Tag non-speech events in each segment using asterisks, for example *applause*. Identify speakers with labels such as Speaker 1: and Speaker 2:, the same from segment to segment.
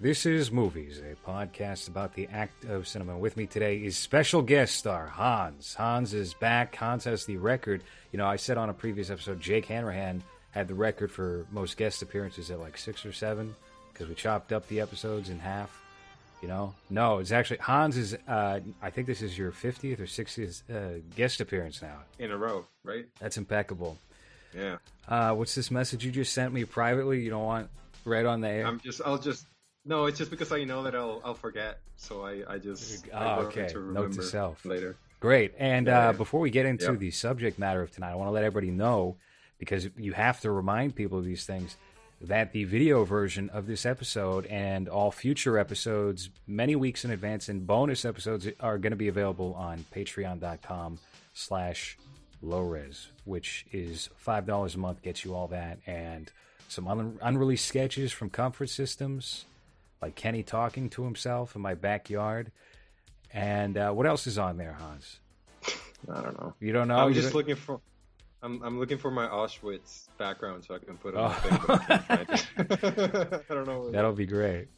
Speaker 1: This is Movies, a podcast about the act of cinema. With me today is special guest star Hans. Hans is back. Hans has the record. You know, I said on a previous episode, Jake Hanrahan had the record for most guest appearances at like six or seven because we chopped up the episodes in half. You know, no, it's actually Hans is. Uh, I think this is your fiftieth or sixtieth uh, guest appearance now.
Speaker 2: in a row, right?
Speaker 1: That's impeccable.
Speaker 2: Yeah.
Speaker 1: Uh, what's this message you just sent me privately? You don't want right on the air.
Speaker 2: I'm just. I'll just. No, it's just because I know that I'll I'll forget, so I I just.
Speaker 1: Oh,
Speaker 2: I learn
Speaker 1: okay.
Speaker 2: To
Speaker 1: Note to self.
Speaker 2: later.
Speaker 1: Great. And
Speaker 2: Yeah,
Speaker 1: uh,
Speaker 2: yeah.
Speaker 1: before we get into
Speaker 2: Yep.
Speaker 1: the subject matter of tonight, I want to let everybody know because you have to remind people of these things that the video version of this episode and all future episodes, many weeks in advance, and bonus episodes are going to be available on patreon.com slash lowres, which is $5 a month, gets you all that, and some un- unreleased sketches from Comfort Systems, like Kenny talking to himself in my backyard. And uh, what else is on there, Hans?
Speaker 2: I don't know.
Speaker 1: You don't know?
Speaker 2: I'm just
Speaker 1: don't-
Speaker 2: looking for. I'm I'm looking for my Auschwitz background so I can put it
Speaker 1: Oh.
Speaker 2: on the thing. but I can't find it. I don't know. where-
Speaker 1: That'll be great.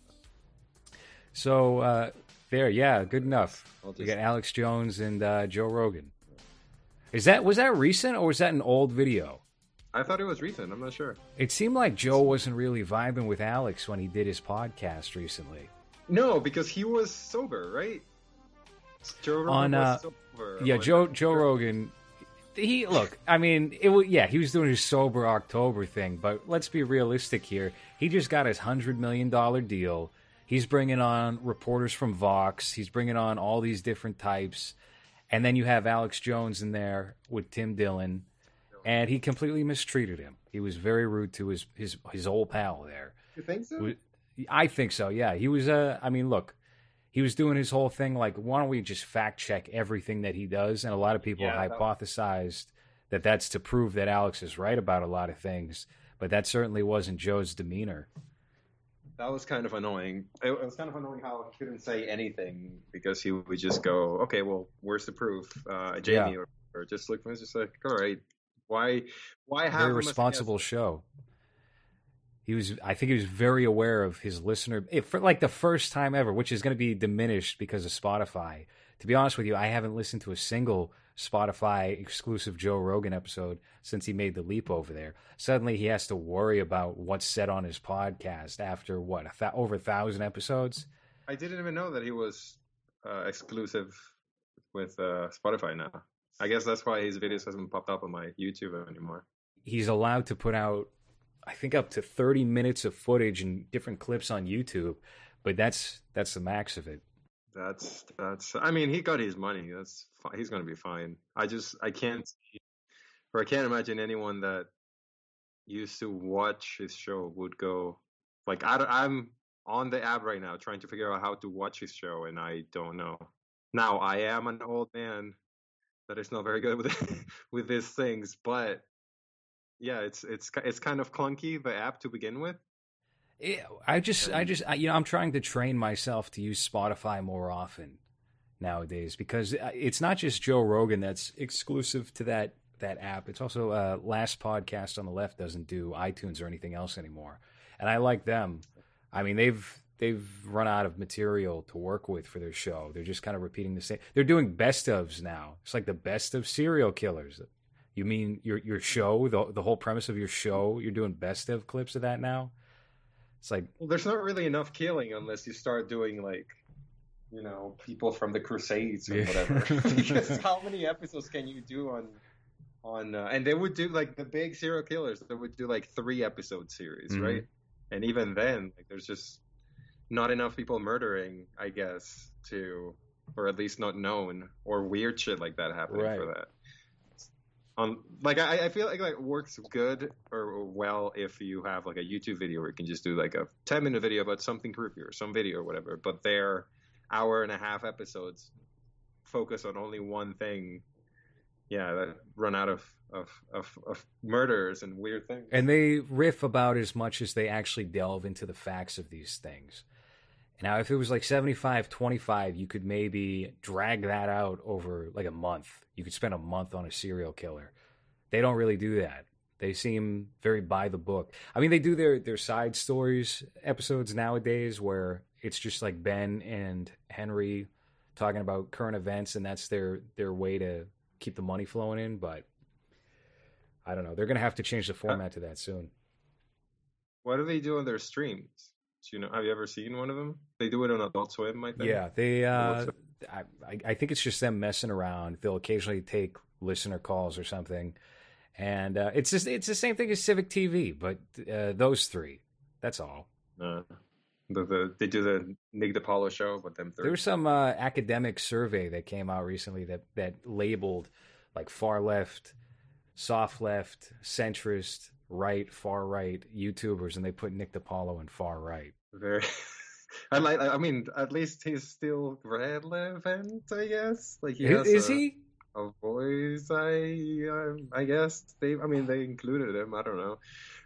Speaker 1: So uh, there, yeah, good enough.
Speaker 2: I'll
Speaker 1: You got Alex Jones and uh, Joe Rogan. Is that was that recent or was that an old video?
Speaker 2: I thought it was recent. I'm not sure.
Speaker 1: It seemed like Joe wasn't really vibing with Alex when he did his podcast recently.
Speaker 2: No, because he was sober, right? Joe Rogan
Speaker 1: On,
Speaker 2: was
Speaker 1: uh,
Speaker 2: sober.
Speaker 1: Yeah, Joe Joe Rogan. He look. I mean, it was yeah. He was doing his sober October thing, but let's be realistic here. He just got his hundred million dollar deal. He's bringing on reporters from Vox. He's bringing on all these different types, and then you have Alex Jones in there with Tim Dillon, and he completely mistreated him. He was very rude to his his his old pal there.
Speaker 2: You think so?
Speaker 1: I think so. Yeah, he was. Uh, I mean, look, he was doing his whole thing like, why don't we just fact check everything that he does? And a lot of people
Speaker 2: Yeah,
Speaker 1: hypothesized that that's to prove that Alex is right about a lot of things, but that certainly wasn't Joe's demeanor.
Speaker 2: That was kind of annoying. It it was kind of annoying how he couldn't say anything because he would just go, "Okay, well, where's the proof, uh, Jamie?"
Speaker 1: Yeah.
Speaker 2: Or, or just look, it's just like, "All right, why, why have
Speaker 1: Very
Speaker 2: a
Speaker 1: responsible show. He was. I think he was very aware of his listener if, for like the first time ever, which is going to be diminished because of Spotify. To be honest with you, I haven't listened to a single Spotify exclusive Joe Rogan episode since he made the leap over there. Suddenly, he has to worry about what's said on his podcast after what a th- over a thousand episodes.
Speaker 2: I didn't even know that he was uh, exclusive with uh, Spotify now. I guess that's why his videos hasn't popped up on my YouTube anymore.
Speaker 1: He's allowed to put out, I think, up to thirty minutes of footage and different clips on YouTube, but that's that's the max of it.
Speaker 2: That's that's. I mean, he got his money. That's he's gonna be fine. I just I can't or I can't imagine anyone that used to watch his show would go like I don't, I'm on the app right now trying to figure out how to watch his show, and I don't know. Now I am an old man that is not very good with *laughs* with these things, but yeah, it's it's it's kind of clunky the app to begin with.
Speaker 1: Yeah, I just I just I, you know I'm trying to train myself to use Spotify more often nowadays because uh, it's not just Joe Rogan that's exclusive to that that app. It's also uh, Last Podcast on the Left doesn't do iTunes or anything else anymore, and I like them. I mean, they've they've run out of material to work with for their show. They're just kind of repeating the same. They're doing best ofs now. It's like the best of serial killers. You mean your your show, the the whole premise of your show? You're doing best of clips of that now. It's like
Speaker 2: Well, there's not really enough killing unless you start doing like, you know, people from the Crusades or
Speaker 1: Yeah.
Speaker 2: whatever. *laughs* because how many episodes can you do on, on? Uh, and they would do like the big serial killers. They would do like three episode series,
Speaker 1: Mhm.
Speaker 2: right? And even then, like, there's just not enough people murdering, I guess, to, or at least not known, or weird shit like that happening
Speaker 1: Right.
Speaker 2: for that. Um, like I, I feel like like it works good or well if you have like a YouTube video where you can just do like a ten minute video about something creepy or some video or whatever. But their hour and a half episodes focus on only one thing. Yeah, that run out of of of, of murders and weird things.
Speaker 1: and they riff about as much as they actually delve into the facts of these things. Now, if it was like 75 25, you could maybe drag that out over like a month. You could spend a month on a serial killer. They don't really do that. They seem very by the book. I mean, they do their their side stories episodes nowadays where it's just like Ben and Henry talking about current events, and that's their their way to keep the money flowing in. But I don't know. They're gonna have to change the uh, format to that soon.
Speaker 2: What do they do on their streams? Do you know? Have you ever seen one of them? They do it on Adult Swim, I think.
Speaker 1: Yeah, they. Uh, I, I think it's just them messing around. They'll occasionally take listener calls or something, and uh, it's just it's the same thing as Civic TV, but uh, those three. That's all.
Speaker 2: Uh, the, the, they do the Nick DiPaolo show, but them three.
Speaker 1: There was some uh, academic survey that came out recently that that labeled like far left, soft left, centrist, right, far right YouTubers, and they put Nick DiPaolo in far right.
Speaker 2: Very. *laughs* I like. I mean, at least he's still relevant. I guess. Like he
Speaker 1: is, is
Speaker 2: a,
Speaker 1: he?
Speaker 2: A voice. I. Uh, I guess they. I mean, they included him. I don't know.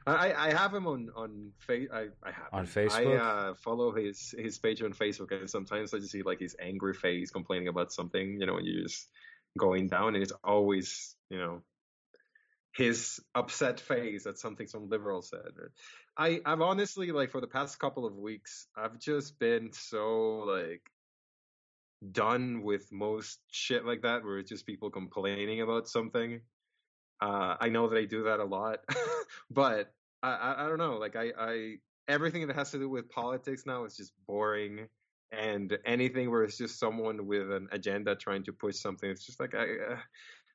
Speaker 2: I, I have him on on face. I, I have
Speaker 1: on
Speaker 2: him.
Speaker 1: Facebook.
Speaker 2: I uh, follow his his page on Facebook, and sometimes I just see like his angry face complaining about something. You know, and you're just going down, and it's always you know his upset face at something some liberal said. I I've honestly like for the past couple of weeks I've just been so like done with most shit like that where it's just people complaining about something. Uh, I know that I do that a lot, *laughs* but I, I, I don't know. Like I, I everything that has to do with politics now is just boring, and anything where it's just someone with an agenda trying to push something, it's just like I, uh,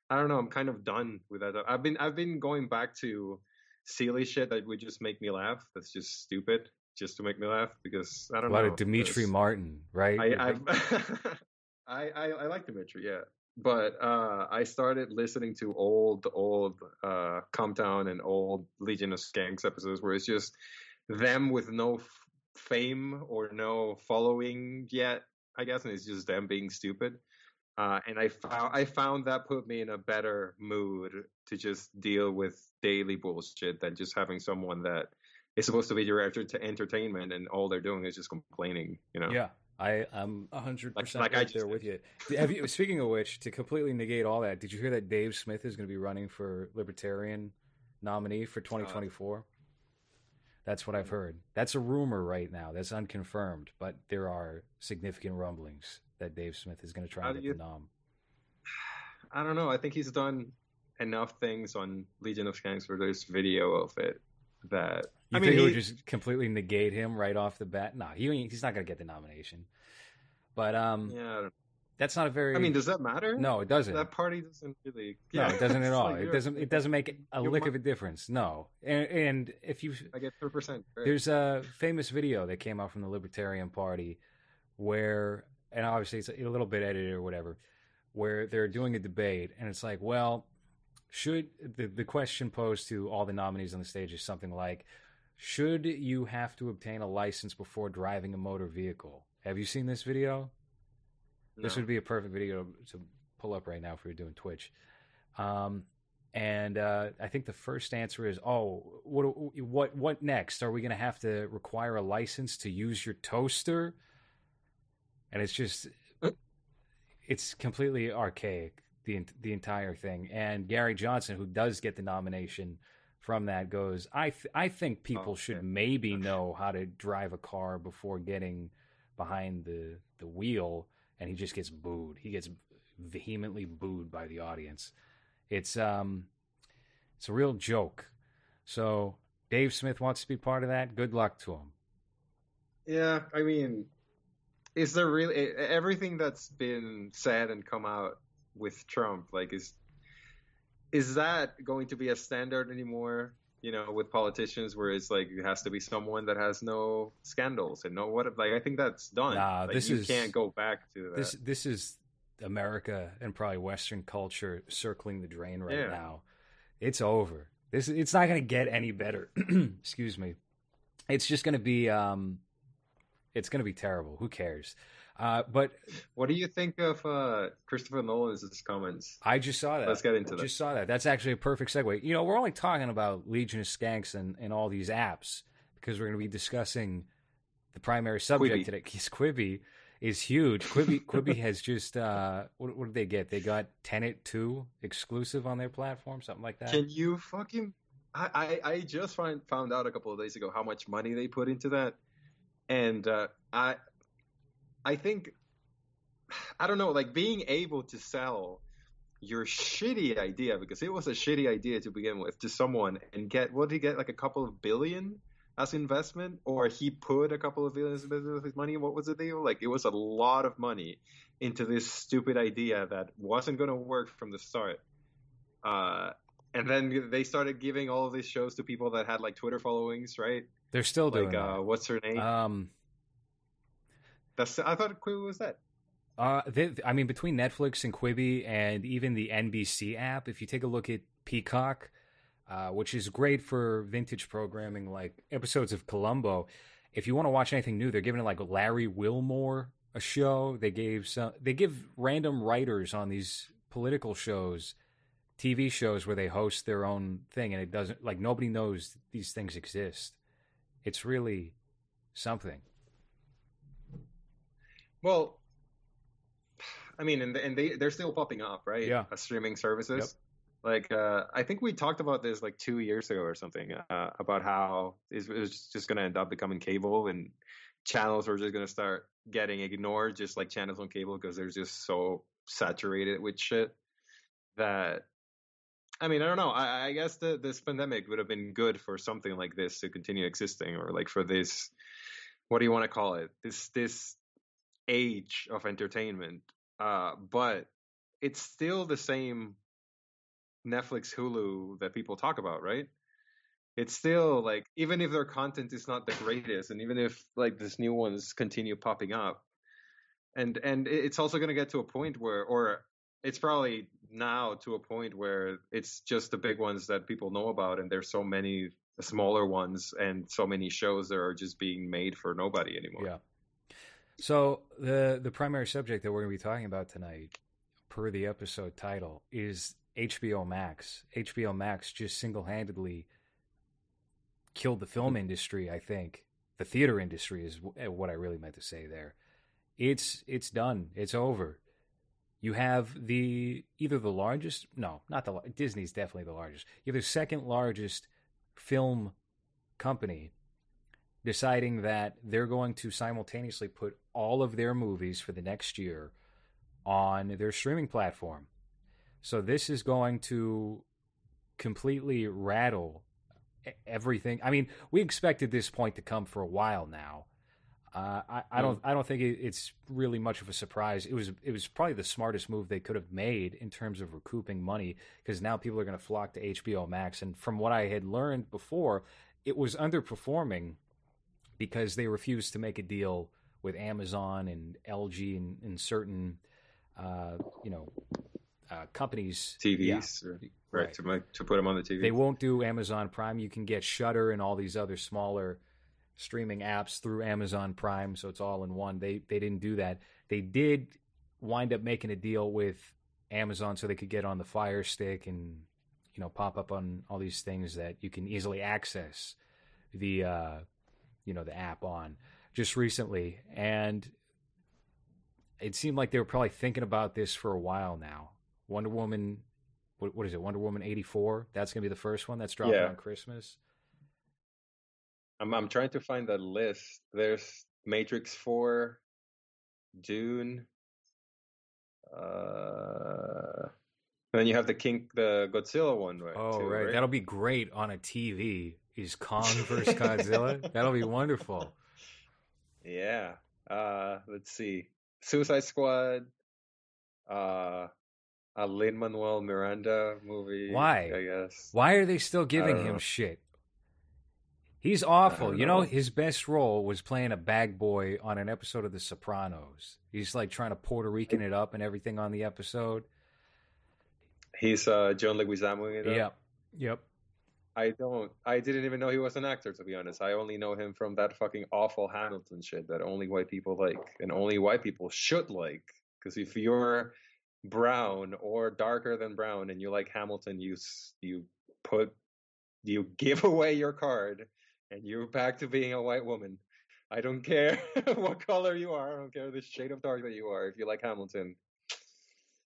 Speaker 2: I don't know. I'm kind of done with that. I've been I've been going back to silly shit that would just make me laugh. That's just stupid, just to make me laugh because I don't
Speaker 1: a lot
Speaker 2: know.
Speaker 1: of Demetri Martin, right?
Speaker 2: I *laughs* I, I I like Demetri, yeah. But uh, I started listening to old old uh, Calm Down and old Legion of Skanks episodes where it's just them with no f- fame or no following yet, I guess, and it's just them being stupid. Uh, and I found I found that put me in a better mood to just deal with daily bullshit than just having someone that is supposed to be your enter- entertainment and all they're doing is just complaining. You know?
Speaker 1: Yeah, I I'm hundred percent
Speaker 2: Like-
Speaker 1: right there
Speaker 2: did.
Speaker 1: with you. Have you? Speaking of which, to completely negate all that, did you hear that Dave Smith is going to be running for Libertarian nominee for 2024? That's what I've heard. That's a rumor right now. That's unconfirmed, but there are significant rumblings that Dave Smith is going to try
Speaker 2: How
Speaker 1: and get
Speaker 2: you-
Speaker 1: the nom.
Speaker 2: I don't know. I think he's done enough things on Legion of Skanks where there's video of it that
Speaker 1: You
Speaker 2: I
Speaker 1: think
Speaker 2: mean
Speaker 1: it would just completely negate him right off the bat? No, he he's not going to get the nomination. But um,
Speaker 2: yeah.
Speaker 1: That's not a very.
Speaker 2: I mean, does that matter?
Speaker 1: no, it doesn't.
Speaker 2: that party doesn't really. Yeah.
Speaker 1: No, it doesn't at all.
Speaker 2: like
Speaker 1: it doesn't. It doesn't make a lick of a difference. No, and, and if you
Speaker 2: I get three percent.
Speaker 1: there's a famous video that came out from the Libertarian Party where, and obviously it's a little bit edited or whatever, where they're doing a debate, and it's like, well, should the the question posed to all the nominees on the stage is something like, should you have to obtain a license before driving a motor vehicle? Have you seen this video? This would be a perfect video to pull up right now if we were doing Twitch. Um, and uh, I think the first answer is, oh, what what what next? Are we going to have to require a license to use your toaster? And it's just, it's completely archaic the the entire thing. And Gary Johnson, who does get the nomination from that, goes, I th- I think people
Speaker 2: Oh,
Speaker 1: should
Speaker 2: okay.
Speaker 1: maybe know how to drive a car before getting behind the the wheel and he just gets booed. He gets vehemently booed by the audience. It's um it's a real joke. So Dave Smith wants to be part of that. Good luck to him.
Speaker 2: Yeah, I mean, is there really everything that's been said and come out with Trump? Like, is is that going to be a standard anymore? You know, with politicians, where it's like it has to be someone that has no scandals and no what? Like, I think that's done.
Speaker 1: Nah,
Speaker 2: like,
Speaker 1: this
Speaker 2: you
Speaker 1: is-
Speaker 2: can't go back to that.
Speaker 1: This this is America and probably Western culture circling the drain right
Speaker 2: Yeah.
Speaker 1: now. It's over. This it's not going to get any better. *clears throat* Excuse me. It's just going to be um, it's going to be terrible. Who cares? Uh, but
Speaker 2: What do you think of uh, Christopher Nolan's comments?
Speaker 1: I just saw that.
Speaker 2: Let's get into that.
Speaker 1: Just saw that. That's actually a perfect segue. You know, we're only talking about Legion of Skanks and, and all these apps because we're going to be discussing the primary subject
Speaker 2: Quibi.
Speaker 1: today. Because Quibi is huge. Quibi Quibi *laughs* has just uh, what, what did they get? They got Tenet two exclusive on their platform, something like that.
Speaker 2: Can you fucking? I, I just find, found out a couple of days ago how much money they put into that, and uh, I I think I don't know, like being able to sell your shitty idea because it was a shitty idea to begin with to someone and get what did he get like a couple of billion as investment? Or he put a couple of billions of his money what was the deal? Like it was a lot of money into this stupid idea that wasn't going to work from the start. Uh, and then they started giving all of these shows to people that had like twitter followings right?
Speaker 1: They're still
Speaker 2: like
Speaker 1: doing
Speaker 2: uh, what's her name?
Speaker 1: Um
Speaker 2: that's i thought quibi was that
Speaker 1: uh, they, I mean, between Netflix and Quibi, and even the NBC app, if you take a look at Peacock, uh, which is great for vintage programming like episodes of Columbo. If you want to watch anything new, they're giving it like Larry Wilmore a show. They gave some. They give random writers on these political shows, TV shows where they host their own thing, and it doesn't like nobody knows these things exist. It's really something.
Speaker 2: Well, I mean, and and they they're still popping up, right?
Speaker 1: Yeah.
Speaker 2: As streaming services.
Speaker 1: Yep.
Speaker 2: Like uh, I think we talked about this like two years ago or something uh, about how it was just going to end up becoming cable and channels are just going to start getting ignored, just like channels on cable because they're just so saturated with shit that. I mean, I don't know. I, I guess the, this pandemic would have been good for something like this to continue existing, or like for this, what do you want to call it? This this age of entertainment uh, but it's still the same Netflix, Hulu that people talk about, right? It's still like even if their content is not the greatest, and even if like these new ones continue popping up, and and it's also going to get to a point where, or it's probably now to a point where it's just the big ones that people know about, and there's so many smaller ones and so many shows that are just being made for nobody anymore.
Speaker 1: Yeah. So the the primary subject that we're going to be talking about tonight, per the episode title, is HBO Max. HBO Max just single handedly killed the film industry. I think the theater industry is eh, what I really meant to say there. It's it's done. It's over. You have the either the largest, no, not the Disney's definitely the largest. You have the second largest film company deciding that they're going to simultaneously put all of their movies for the next year on their streaming platform. So this is going to completely rattle everything. I mean, we expected this point to come for a while now. Uh, I, I, don't. I don't think it's really much of a surprise. It was. It was probably the smartest move they could have made in terms of recouping money because now people are going to flock to HBO Max. And from what I had learned before, it was underperforming because they refused to make a deal with Amazon and LG and, and certain, uh, you know, uh, companies.
Speaker 2: TVs, yeah. or, right, right, to make, to put them on the TV.
Speaker 1: They won't do Amazon Prime. You can get Shudder and all these other smaller streaming apps through Amazon Prime, so it's all in one. They they didn't do that. They did wind up making a deal with Amazon so they could get on the Fire Stick and you know pop up on all these things that you can easily access the uh, you know the app on just recently, and it seemed like they were probably thinking about this for a while now. Wonder Woman, what, what is it? Wonder Woman eighty four. That's gonna be the first one that's dropping yeah. on Christmas.
Speaker 2: I'm I'm trying to find the list. There's Matrix Four, Dune. Uh, and then you have the King, the Godzilla one, right?
Speaker 1: Oh, too, right. right. That'll be great on a TV is Kong versus Godzilla. That'll be wonderful.
Speaker 2: Yeah. Uh, let's see. Suicide Squad. Uh, a Lin Manuel Miranda movie.
Speaker 1: Why?
Speaker 2: I guess.
Speaker 1: Why are they still giving him know. shit? He's awful. You know. know, his best role was playing a bag boy on an episode of The Sopranos. He's like trying to Puerto Rican it up and everything on the episode.
Speaker 2: He's uh, John Leguizamo.
Speaker 1: Yep. Yep.
Speaker 2: I don't. I didn't even know he was an actor, to be honest. I only know him from that fucking awful Hamilton shit that only white people like, and only white people should like. Because if you're brown or darker than brown and you like Hamilton, you you put you *laughs* give away your card and you're back to being a white woman. I don't care *laughs* what color you are. I don't care the shade of dark that you are. If you like Hamilton,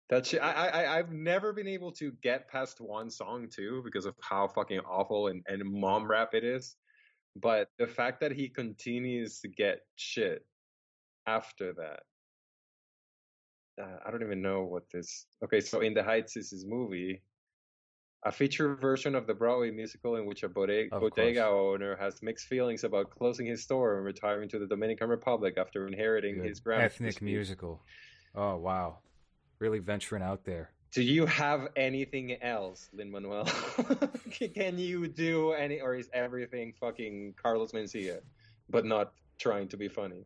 Speaker 2: That shit, I, I I've never been able to get past one song too because of how fucking awful and, and mom rap it is. But the fact that he continues to get shit after that, uh, I don't even know what this. Okay, so in the Heights is his movie, a feature version of the Broadway musical in which a bodega, bodega owner has mixed feelings about closing his store and retiring to the Dominican Republic after inheriting
Speaker 1: Good.
Speaker 2: his grandma's
Speaker 1: ethnic musical. Oh wow, really venturing out there.
Speaker 2: Do you have anything else, Lin Manuel? *laughs* Can you do any, or is everything fucking Carlos Mencia, but not trying to be funny?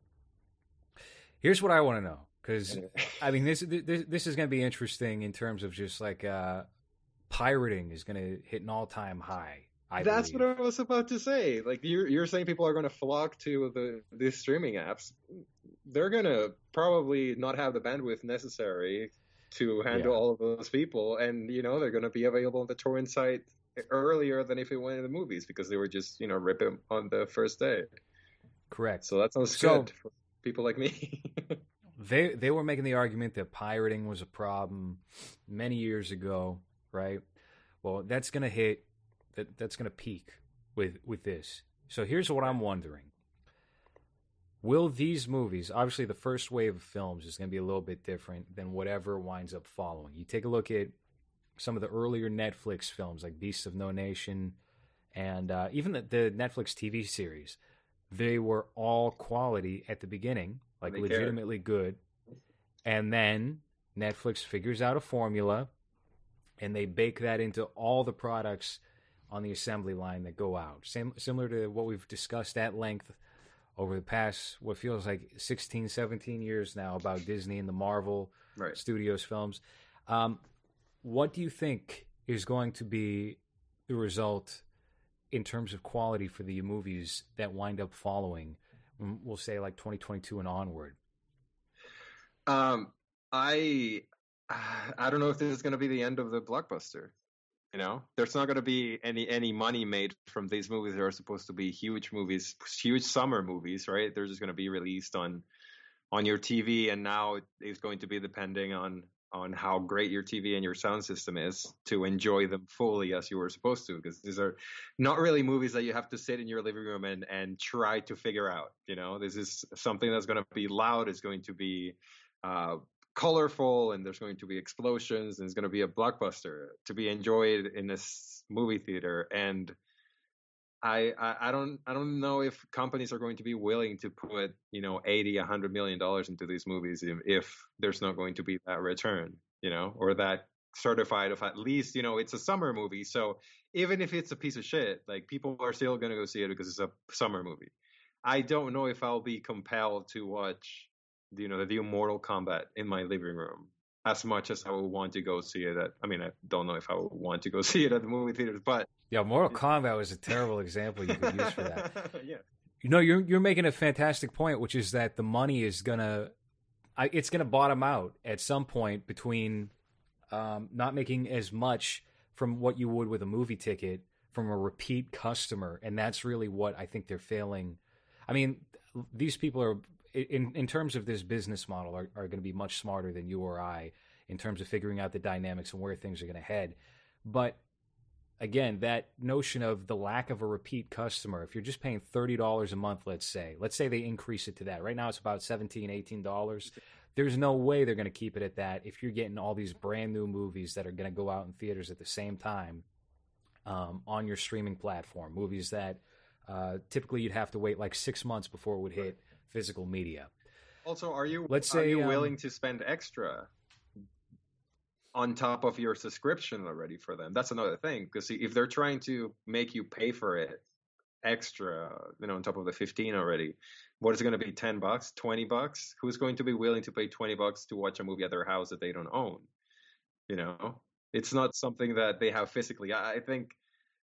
Speaker 1: Here's what I want to know, because I mean, this this this is going to be interesting in terms of just like uh, pirating is going to hit an all time high. I
Speaker 2: That's
Speaker 1: believe.
Speaker 2: what I was about to say. Like you're you're saying people are going to flock to the these streaming apps. They're going to probably not have the bandwidth necessary to handle
Speaker 1: Yeah.
Speaker 2: all of those people, and you know they're going to be available on the torrent site earlier than if it went in the movies because they were just you know ripping on the first day.
Speaker 1: correct.
Speaker 2: So that sounds
Speaker 1: So-
Speaker 2: good for people like me. *laughs*
Speaker 1: they they were making the argument that pirating was a problem many years ago, right? Well, that's going to hit that that's going to peak with with this. So here's what I'm wondering. Will these movies, obviously the first wave of films is going to be a little bit different than whatever winds up following. You take a look at some of the earlier Netflix films like Beasts of No Nation and uh, even the, the Netflix TV series. They were all quality at the beginning, like
Speaker 2: They
Speaker 1: legitimately good. And then Netflix figures out a formula and they bake that into all the products on the assembly line that go out. Same, similar to what we've discussed at length over the past, what feels like 16, 17 years now about Disney and the Marvel
Speaker 2: right.
Speaker 1: Studios films. Um, what do you think is going to be the result in terms of quality for the movies that wind up following? mm, We'll say like 2022 and onward.
Speaker 2: Um, I *sighs* I don't know if this is going to be the end of the blockbuster. You know, there's not going to be any any money made from these movies that are supposed to be huge movies, huge summer movies, right? They're just going to be released on on your TV, and now it's going to be depending on on how great your TV and your sound system is to enjoy them fully as you were supposed to. Because these are not really movies that you have to sit in your living room and and try to figure out. You know, this is something that's going to be loud. It's going to be uh, colorful and there's going to be explosions and it's going to be a blockbuster to be enjoyed in this movie theater. And I, I I don't I don't know if companies are going to be willing to put you know 80 100 million dollars into these movies if, if there's not going to be that return you know or that certified of at least you know it's a summer movie. So even if it's a piece of shit like people are still going to go see it because it's a summer movie. I don't know if I'll be compelled to watch you know the new Mortal Kombat in my living room as much as I would want to go see it at I mean I don't know if I would want to go *laughs* see it at the movie theaters but
Speaker 1: Yeah, Mortal Kombat was a terrible example you could use for that. *laughs*
Speaker 2: yeah
Speaker 1: You know, you're you're making a fantastic point, which is that the money is gonna, I, it's gonna bottom out at some point between um, not making as much from what you would with a movie ticket from a repeat customer, and that's really what I think they're failing. I mean, these people are in in terms of this business model are, are going to be much smarter than you or I in terms of figuring out the dynamics and where things are going to head, but again, that notion of the lack of a repeat customer, if you're just paying $30 a month, let's say, let's say they increase it to that. Right now it's about $17, $18. There's no way they're going to keep it at that if you're getting all these brand new movies that are going to go out in theaters at the same time um, on your streaming platform. Movies that uh, typically you'd have to wait like six months before it would hit physical media.
Speaker 2: Also, are you
Speaker 1: Let's
Speaker 2: are
Speaker 1: say,
Speaker 2: you
Speaker 1: um,
Speaker 2: willing to spend extra on top of your subscription already for them? That's another thing because if they're trying to make you pay for it extra, you know, on top of the 15 already, what is it going to be 10 bucks, 20 bucks? Who's going to be willing to pay 20 bucks to watch a movie at their house that they don't own? You know, it's not something that they have physically. I, I think,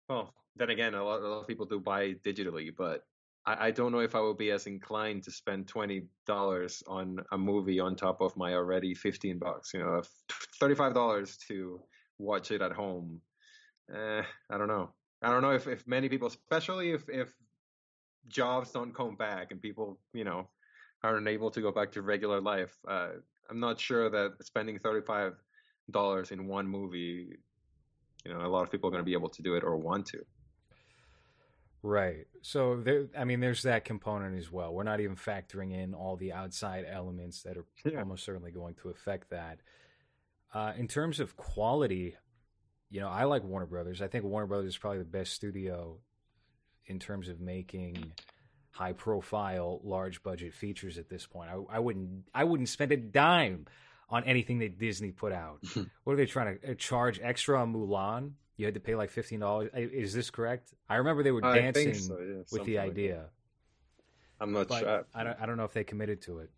Speaker 2: well, then again, a lot, a lot of people do buy digitally, but I, I don't know if I would be as inclined to spend twenty dollars on a movie on top of my already fifteen bucks. You know, thirty-five dollars to watch it at home. Eh, I don't know. I don't know if, if many people, especially if if jobs don't come back and people, you know, are unable to go back to regular life. Uh, I'm not sure that spending thirty-five dollars in one movie, you know, a lot of people are going to be able to do it or want to.
Speaker 1: Right. So there, I mean, there's that component as well. We're not even factoring in all the outside elements that are yeah. almost certainly going to affect that. Uh, in terms of quality, you know, I like Warner Brothers. I think Warner Brothers is probably the best studio in terms of making high profile, large budget features at this point. I, I wouldn't, I wouldn't spend a dime on anything that Disney put out. *laughs* what are they trying to uh, charge extra on Mulan? You had to pay like fifteen dollars. Is this correct? I remember they were dancing so, yeah, with the idea. Like
Speaker 2: I'm not sure.
Speaker 1: I don't. I don't know if they committed to it.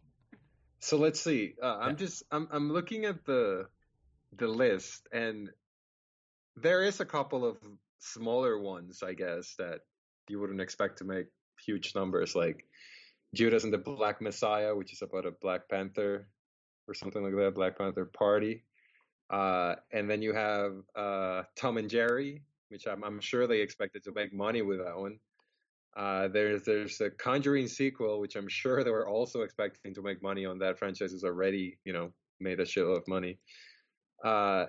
Speaker 2: So let's see. Uh, I'm just. I'm. I'm looking at the the list, and there is a couple of smaller ones, I guess, that you wouldn't expect to make huge numbers, like Judas and the Black Messiah, which is about a Black Panther or something like that, Black Panther party. Uh, and then you have uh, Tom and Jerry, which I'm, I'm, sure they expected to make money with that one. Uh, there's there's a Conjuring sequel, which I'm sure they were also expecting to make money on. That franchise is already you know made a shitload of money. Uh,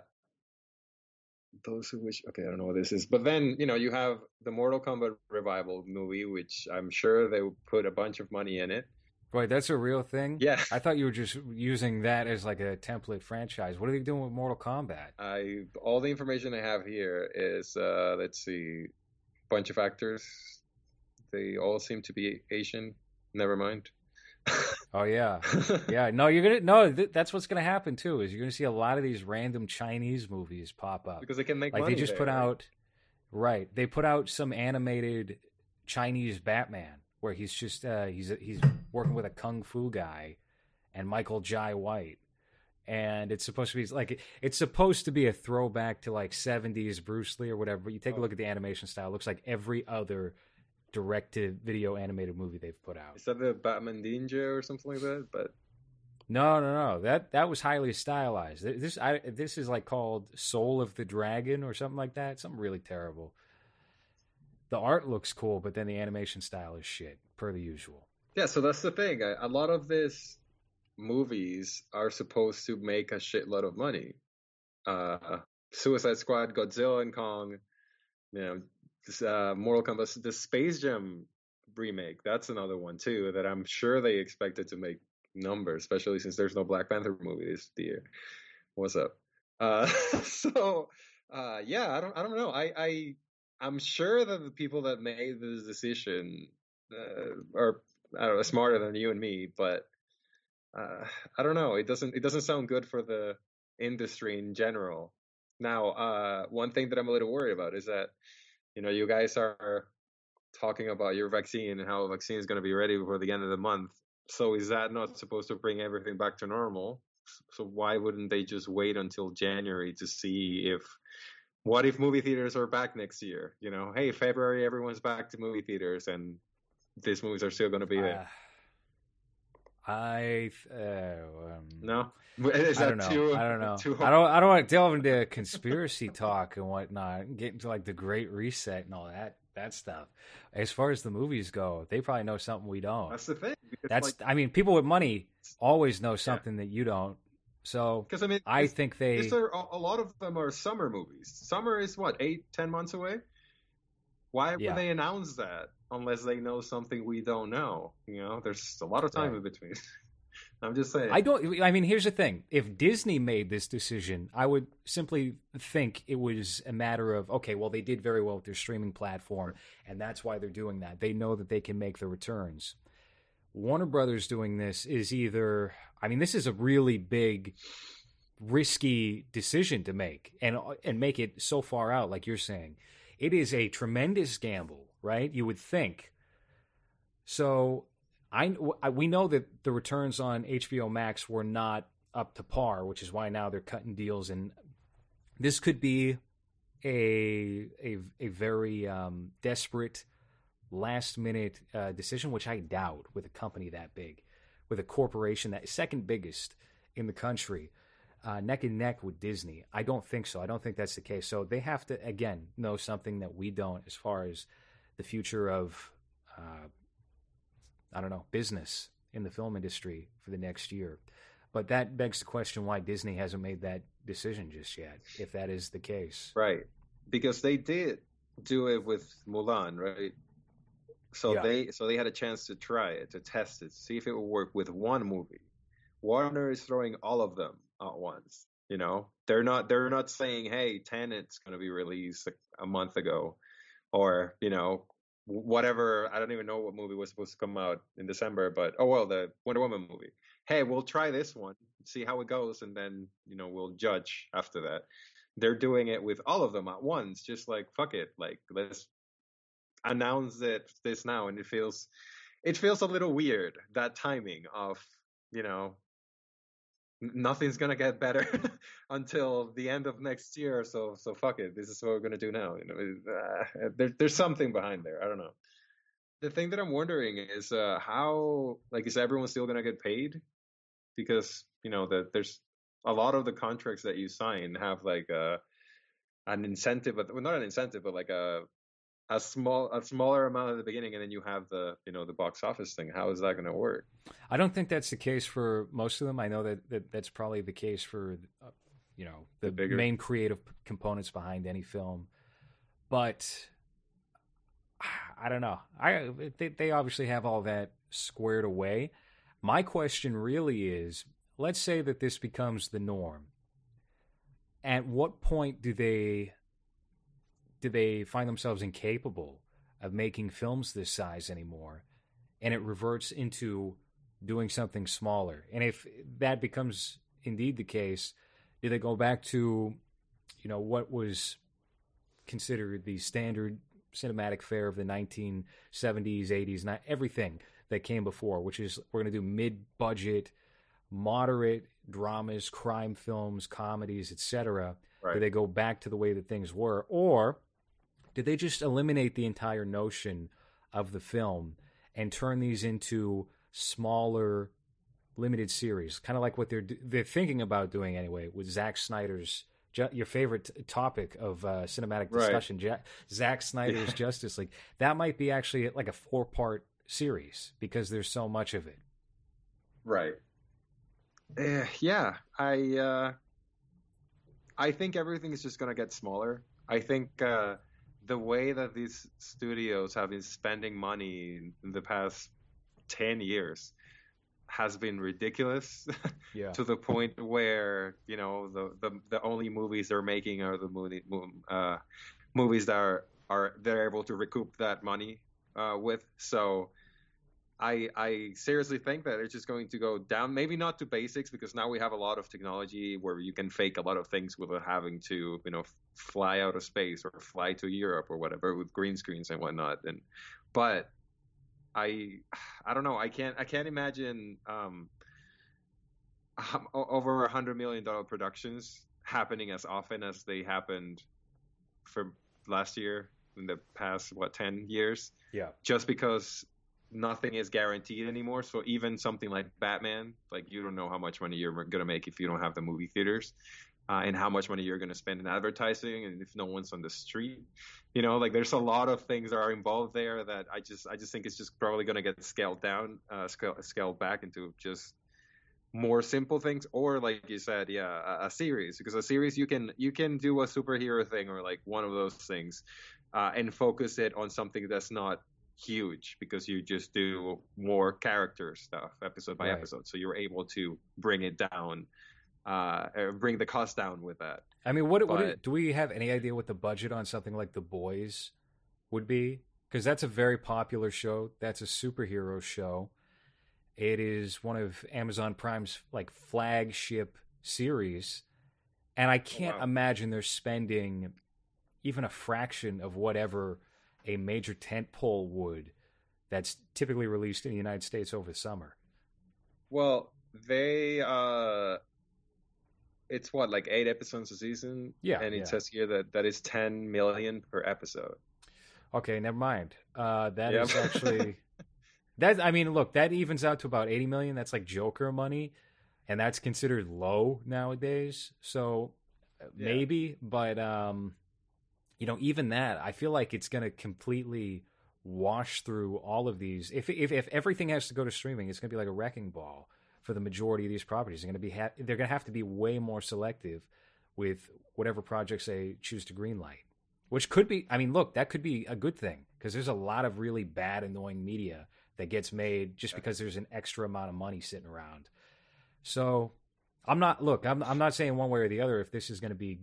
Speaker 2: those who wish okay i don't know what this is but then you know you have the mortal kombat revival movie which i'm sure they put a bunch of money in it
Speaker 1: Wait, that's a real thing?
Speaker 2: Yeah.
Speaker 1: I thought you were just using that as like a template franchise. What are they doing with Mortal Kombat?
Speaker 2: I all the information I have here is uh let's see, bunch of actors. They all seem to be Asian. Never mind. *laughs*
Speaker 1: oh yeah, *laughs* yeah. No, you're gonna no. Th- that's what's gonna happen too. Is you're gonna see a lot of these random Chinese movies pop up
Speaker 2: because they can make
Speaker 1: like
Speaker 2: they
Speaker 1: just
Speaker 2: there,
Speaker 1: put
Speaker 2: right?
Speaker 1: out. Right, they put out some animated Chinese Batman where he's just uh, he's he's working with a kung fu guy and Michael Jai White. And it's supposed to be like it's supposed to be a throwback to like 70s Bruce Lee or whatever. But you take a oh. look at the animation style; it looks like every other directed video animated movie they've put out.
Speaker 2: Is that the Batman Ninja or something like that? But
Speaker 1: no, no, no. That that was highly stylized. This I this is like called Soul of the Dragon or something like that. Something really terrible. The art looks cool, but then the animation style is shit, per the usual.
Speaker 2: Yeah, so that's the thing. A lot of these movies are supposed to make a shitload of money. Uh, Suicide Squad, Godzilla and Kong, you know, this, uh, Mortal Kombat, the Space Jam remake. That's another one too that I'm sure they expected to make numbers, especially since there's no Black Panther movie this year. What's up? Uh, *laughs* so uh, yeah, I don't, I don't know. I, I, I'm sure that the people that made this decision uh, are I don't know, smarter than you and me, but uh, I don't know. It doesn't it doesn't sound good for the industry in general. Now, uh, one thing that I'm a little worried about is that you know you guys are talking about your vaccine and how a vaccine is going to be ready before the end of the month. So is that not supposed to bring everything back to normal? So why wouldn't they just wait until January to see if what if movie theaters are back next year? You know, hey, February everyone's back to movie theaters and these movies are still going to be there.
Speaker 1: Uh, I uh, um,
Speaker 2: no.
Speaker 1: Is I don't know. Too, I don't know. I don't. I don't want to delve into conspiracy talk and whatnot. And get into like the Great Reset and all that that stuff. As far as the movies go, they probably know something we don't.
Speaker 2: That's the thing.
Speaker 1: That's. Like, I mean, people with money always know something yeah. that you don't. So, because I mean, I think they.
Speaker 2: Are, a lot of them are summer movies. Summer is what eight, ten months away. Why yeah. would they announce that? Unless they know something we don't know. You know, there's a lot of time right. in between. *laughs* I'm just saying.
Speaker 1: I don't. I mean, here's the thing: if Disney made this decision, I would simply think it was a matter of okay, well, they did very well with their streaming platform, and that's why they're doing that. They know that they can make the returns. Warner Brothers doing this is either. I mean, this is a really big, risky decision to make, and and make it so far out, like you're saying. It is a tremendous gamble right? You would think. So I we know that the returns on HBO Max were not up to par, which is why now they're cutting deals, and this could be a a a very um, desperate last minute uh, decision, which I doubt with a company that big, with a corporation that second biggest in the country. Uh, neck and neck with Disney. I don't think so. I don't think that's the case. So they have to again know something that we don't, as far as the future of uh, I don't know business in the film industry for the next year. But that begs the question why Disney hasn't made that decision just yet, if that is the case.
Speaker 2: Right. Because they did do it with Mulan, right? So
Speaker 1: Yeah.
Speaker 2: they so they had a chance to try it, to test it, see if it would work with one movie. Warner is throwing all of them at once. You know, they're not they're not saying, "Hey, Tenet's going to be released a, a month ago," or you know, whatever. I don't even know what movie was supposed to come out in December, but oh well, the Wonder Woman movie. Hey, we'll try this one, see how it goes, and then you know we'll judge after that. They're doing it with all of them at once, just like fuck it, like let's announce it this now, and it feels it feels a little weird that timing of you know nothing's gonna get better *laughs* until the end of next year. So so fuck it. This is what we're gonna do now. You know, uh, there, there's something behind there. I don't know. The thing that I'm wondering is uh, how like is everyone still gonna get paid? Because you know that there's a lot of the contracts that you sign have like a an incentive, but well, not an incentive, but like a a small a smaller amount at the beginning, and then you have the you know the box office thing. How is that going to work?
Speaker 1: I don't think that's the case for most of them. I know that, that that's probably the case for, uh, you know, the,
Speaker 2: The bigger-
Speaker 1: main creative components behind any film. But I don't know. I they, they obviously have all that squared away. My question really is: Let's say that this becomes the norm. At what point do they do they find themselves incapable of making films this size anymore? and it reverts into doing something smaller. And if that becomes indeed the case, do they go back to, you know, what was considered the standard cinematic fare of the 1970s, 80s, not everything that came before, which is we're going to do mid-budget, moderate dramas, crime films, comedies, etc.
Speaker 2: Right.
Speaker 1: Do they go back to the way that things were, or did they just eliminate the entire notion of the film and turn these into smaller, limited series, kind of like what they're they're thinking about doing anyway with Zack Snyder's your favorite topic of uh, cinematic
Speaker 2: Right.
Speaker 1: discussion, ja- Zack Snyder's
Speaker 2: Yeah.
Speaker 1: Justice League. That might be actually like a four part series because there's so much of it.
Speaker 2: Right. Eh, yeah, I uh, I think everything is just gonna get smaller. I think uh, the way that these studios have been spending money in the past ten years has been ridiculous *laughs*
Speaker 1: Yeah.
Speaker 2: to the point where you know the the, the only movies they're making are the movie uh, movies that are are they're able to recoup that money uh, with. So I I seriously think that it's just going to go down. Maybe not to basics because now we have a lot of technology where you can fake a lot of things without having to you know fly out of space or fly to Europe or whatever with green screens and whatnot. And but I I don't know. I can't I can't imagine um, over a hundred million dollar productions happening as often as they happened for last year in the past what ten years
Speaker 1: Yeah.
Speaker 2: just because nothing is guaranteed anymore. So even something like Batman, like you don't know how much money you're gonna make if you don't have the movie theaters, uh, and how much money you're gonna spend in advertising, and if no one's on the street, you know, like there's a lot of things that are involved there that I just I just think it's just probably gonna get scaled down, uh, scale, scaled back into just more simple things or like you said yeah a, a series because a series you can you can do a superhero thing or like one of those things uh, and focus it on something that's not huge because you just do more character stuff episode by
Speaker 1: Right.
Speaker 2: episode so you're able to bring it down uh or bring the cost down with that
Speaker 1: I mean, what, what
Speaker 2: But-
Speaker 1: do we have any idea what the budget on something like The Boys would be? Because that's a very popular show. That's a superhero show. It is one of Amazon Prime's like flagship series, and I can't
Speaker 2: wow.
Speaker 1: imagine they're spending even a fraction of whatever a major tentpole would. That's typically released in the United States over the summer.
Speaker 2: well they uh it's what like eight episodes a season
Speaker 1: Yeah,
Speaker 2: and it
Speaker 1: yeah.
Speaker 2: says here that that is 10 million per episode
Speaker 1: Okay, never mind. Uh, that
Speaker 2: Yeah.
Speaker 1: is *laughs* actually that. I mean, look, that evens out to about eighty million. That's like Joker money, and that's considered low nowadays. So uh,
Speaker 2: Yeah.
Speaker 1: maybe, but um, you know, even that, I feel like it's going to completely wash through all of these. If if if everything has to go to streaming, it's going to be like a wrecking ball for the majority of these properties. They're going to be ha- they're going to have to be way more selective with whatever projects they choose to greenlight. Which could be, I mean, look, that could be a good thing because there's a lot of really bad, annoying media that gets made just because there's an extra amount of money sitting around. So I'm not, look, I'm, I'm not saying one way or the other if this is going to be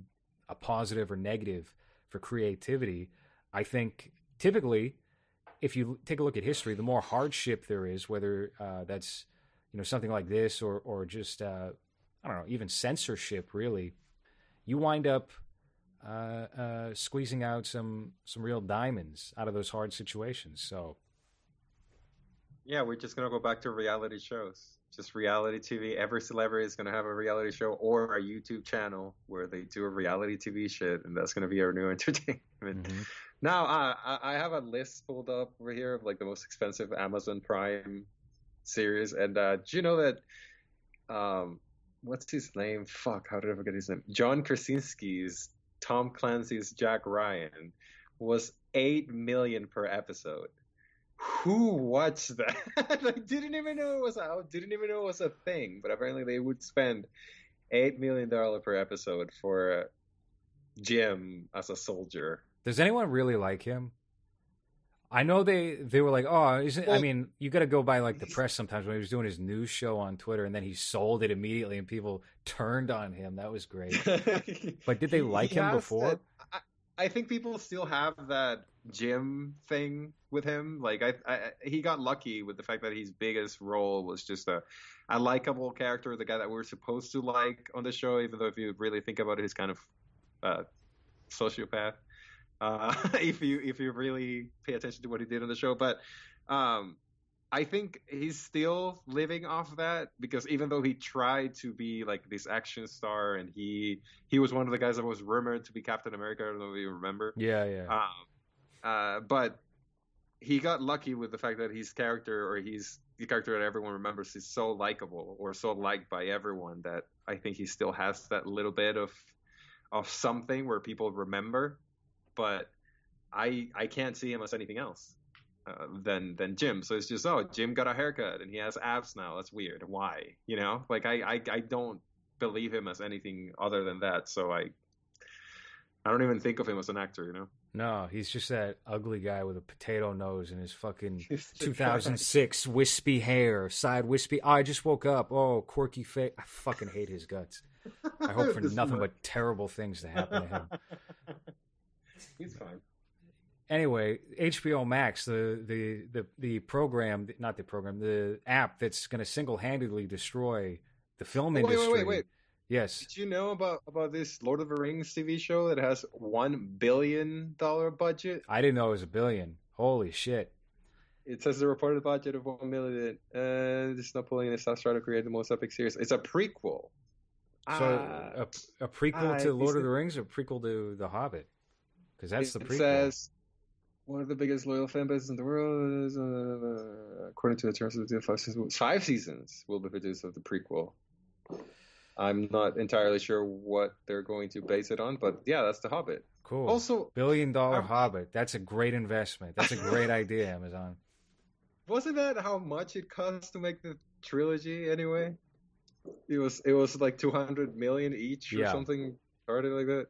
Speaker 1: a positive or negative for creativity. I think typically, if you take a look at history, the more hardship there is, whether uh, that's you know something like this or or just uh, I don't know, even censorship, really, you wind up uh, uh, squeezing out some some real diamonds out of those hard situations. So,
Speaker 2: yeah, we're just gonna go back to reality shows. Just reality TV. Every celebrity is gonna have a reality show or a YouTube channel where they do a reality TV shit, and that's gonna be our new *laughs* entertainment. Mm-hmm. Now, uh, I have a list pulled up over here of like the most expensive Amazon Prime series, and uh, do you know that? Um, what's his name? Fuck, how did I forget his name? John Krasinski's Tom Clancy's Jack Ryan was eight million per episode. Who watched that? *laughs* I didn't even know it was out. Didn't even know it was a thing. But apparently they would spend eight million dollar per episode for Jim as a soldier.
Speaker 1: Does anyone really like him? I know they they were like, oh, isn't well, I mean, you got to go by like the press sometimes when he was doing his news show on Twitter, and then he sold it immediately, and people turned on him. That was great. *laughs* but did they like him before? That,
Speaker 2: I, think people still have that Jim thing with him. Like, I, I, he got lucky with the fact that his biggest role was just a a likable character, the guy that we are supposed to like on the show, even though if you really think about it, he's kind of uh, sociopath uh, *laughs* if you if you really pay attention to what he did on the show. But um, I think he's still living off that because even though he tried to be like this action star and he he was one of the guys that was rumored to be Captain America. I don't know if you remember.
Speaker 1: Yeah, yeah.
Speaker 2: Um, uh, but he got lucky with the fact that his character or he's the character that everyone remembers is so likable or so liked by everyone that I think he still has that little bit of of something where people remember but I I can't see him as anything else uh, than than Jim. So it's just oh, Jim got a haircut and he has abs now. That's weird. Why? You know, like I I, I don't believe him as anything other than that. So I I don't even think of him as an actor. You know.
Speaker 1: No, he's just that ugly guy with a potato nose and his fucking *laughs* 2006 wispy hair, side wispy. Oh, I just woke up. Oh, quirky face. I fucking hate his guts. I hope for *laughs* nothing but terrible things to happen to him. *laughs*
Speaker 2: He's fine.
Speaker 1: Anyway, HBO Max, the the the the program, not the program, the app that's going to single handedly destroy the film oh, industry.
Speaker 2: Wait, wait, wait, wait.
Speaker 1: Yes.
Speaker 2: Did you know about about this Lord of the Rings TV show that has one billion dollar budget?
Speaker 1: I didn't know it was a billion. Holy shit!
Speaker 2: It says the reported budget of one million, and it's not pulling in a try to create the most epic series. It's a prequel.
Speaker 1: So uh, a, a prequel to Lord of the Rings, or prequel to The Hobbit? Because that's the prequel. It
Speaker 2: says one of the biggest loyal fan bases in the world is, uh, according to the terms of the deal, five seasons, five seasons will be produced of the prequel. I'm not entirely sure what they're going to base it on, but yeah, that's the Hobbit.
Speaker 1: Cool.
Speaker 2: Also,
Speaker 1: billion dollar I'm, Hobbit. That's a great investment. That's a great *laughs* idea, Amazon.
Speaker 2: Wasn't that how much it cost to make the trilogy anyway? It was it was like 200 million each or yeah. something, started like that.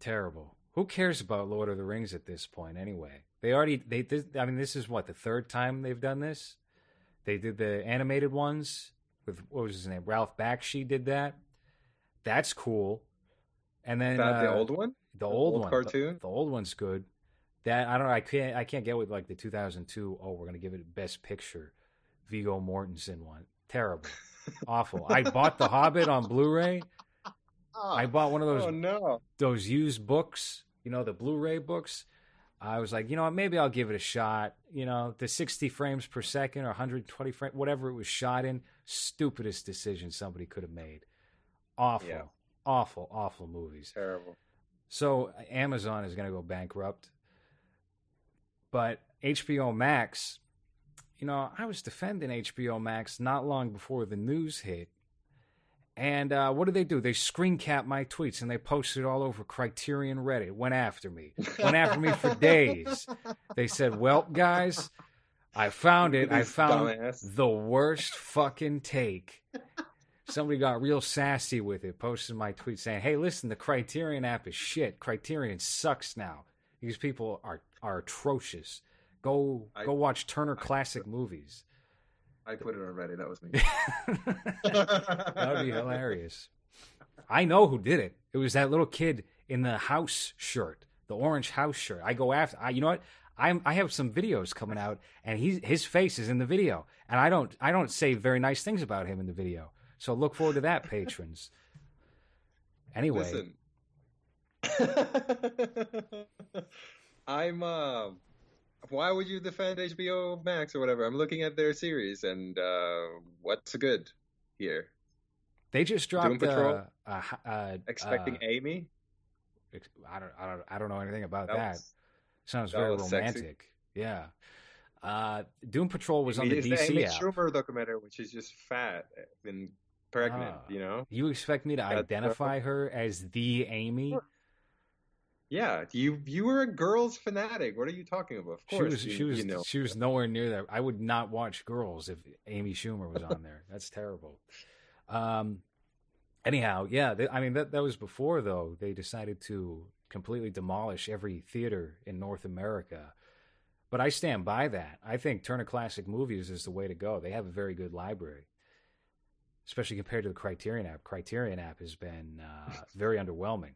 Speaker 1: Terrible. Who cares about Lord of the Rings at this point anyway? They already they I mean this is what the third time they've done this. They did the animated ones with what was his name? Ralph Bakshi did that. That's cool. And then
Speaker 2: uh, the old one,
Speaker 1: the, the old, old, one, cartoon. The, the, old one's good. That I don't know. I can't. I can't get with like the 2002. Oh, we're gonna give it Best Picture. Viggo Mortensen one. Terrible, *laughs* awful. I bought The Hobbit on Blu-ray. Oh, I bought one of those.
Speaker 2: Oh no!
Speaker 1: Those used books, you know, the Blu-ray books. I was like, you know what? Maybe I'll give it a shot. You know, the 60 frames per second or 120 frames, whatever it was shot in. Stupidest decision somebody could have made. Awful, yeah. awful, awful movies.
Speaker 2: Terrible.
Speaker 1: So Amazon is going to go bankrupt. But HBO Max, you know, I was defending HBO Max not long before the news hit and uh, what did they do? They screen cap my tweets and they posted all over Criterion Reddit. Went after me. Went after me for *laughs* days. They said, "Well, guys, I found it. I found dumbass. the worst fucking take." somebody got real sassy with it, posted my tweet saying, "Hey, listen, the Criterion app is shit. Criterion sucks now. These people are are atrocious. Go
Speaker 2: I-
Speaker 1: go watch Turner Classic Movies.
Speaker 2: I put it already. That was me. *laughs*
Speaker 1: that would be hilarious. I know who did it. It was that little kid in the house shirt, the orange house shirt. I go after. I, you know what? I'm. I have some videos coming out, and he his face is in the video, and I don't. I don't say very nice things about him in the video. So look forward to that, *laughs* patrons. Anyway,
Speaker 2: Listen. *laughs* I'm uh why would you defend HBO Max or whatever? I'm looking at their series and uh what's good here?
Speaker 1: they just dropped.
Speaker 2: Patrol?
Speaker 1: Uh, uh, uh,
Speaker 2: Expecting
Speaker 1: uh,
Speaker 2: Amy?
Speaker 1: I don't. I don't. I don't know anything about
Speaker 2: That
Speaker 1: that.
Speaker 2: was-
Speaker 1: Sounds
Speaker 2: that
Speaker 1: very
Speaker 2: was sexy.
Speaker 1: romantic. Yeah. Uh, Doom Patrol was on the DC
Speaker 2: Amy
Speaker 1: app.
Speaker 2: Schumer documentary, which is just fat and pregnant,
Speaker 1: Ah.
Speaker 2: you know?
Speaker 1: You expect me to
Speaker 2: That's
Speaker 1: identify her as the Amy?
Speaker 2: Sure. Yeah, you you were a girls fanatic. What are you talking about? Of
Speaker 1: She
Speaker 2: course,
Speaker 1: was
Speaker 2: you,
Speaker 1: she was
Speaker 2: you know.
Speaker 1: she was nowhere near that. I would not watch Girls if Amy Schumer was on there. That's terrible. Um, anyhow, yeah, th- I mean that that was before though they decided to completely demolish every theater in North America. But I stand by that. I think Turner Classic Movies is the way to go. They have a very good library, especially compared to the Criterion app. Criterion app has been uh, very underwhelming.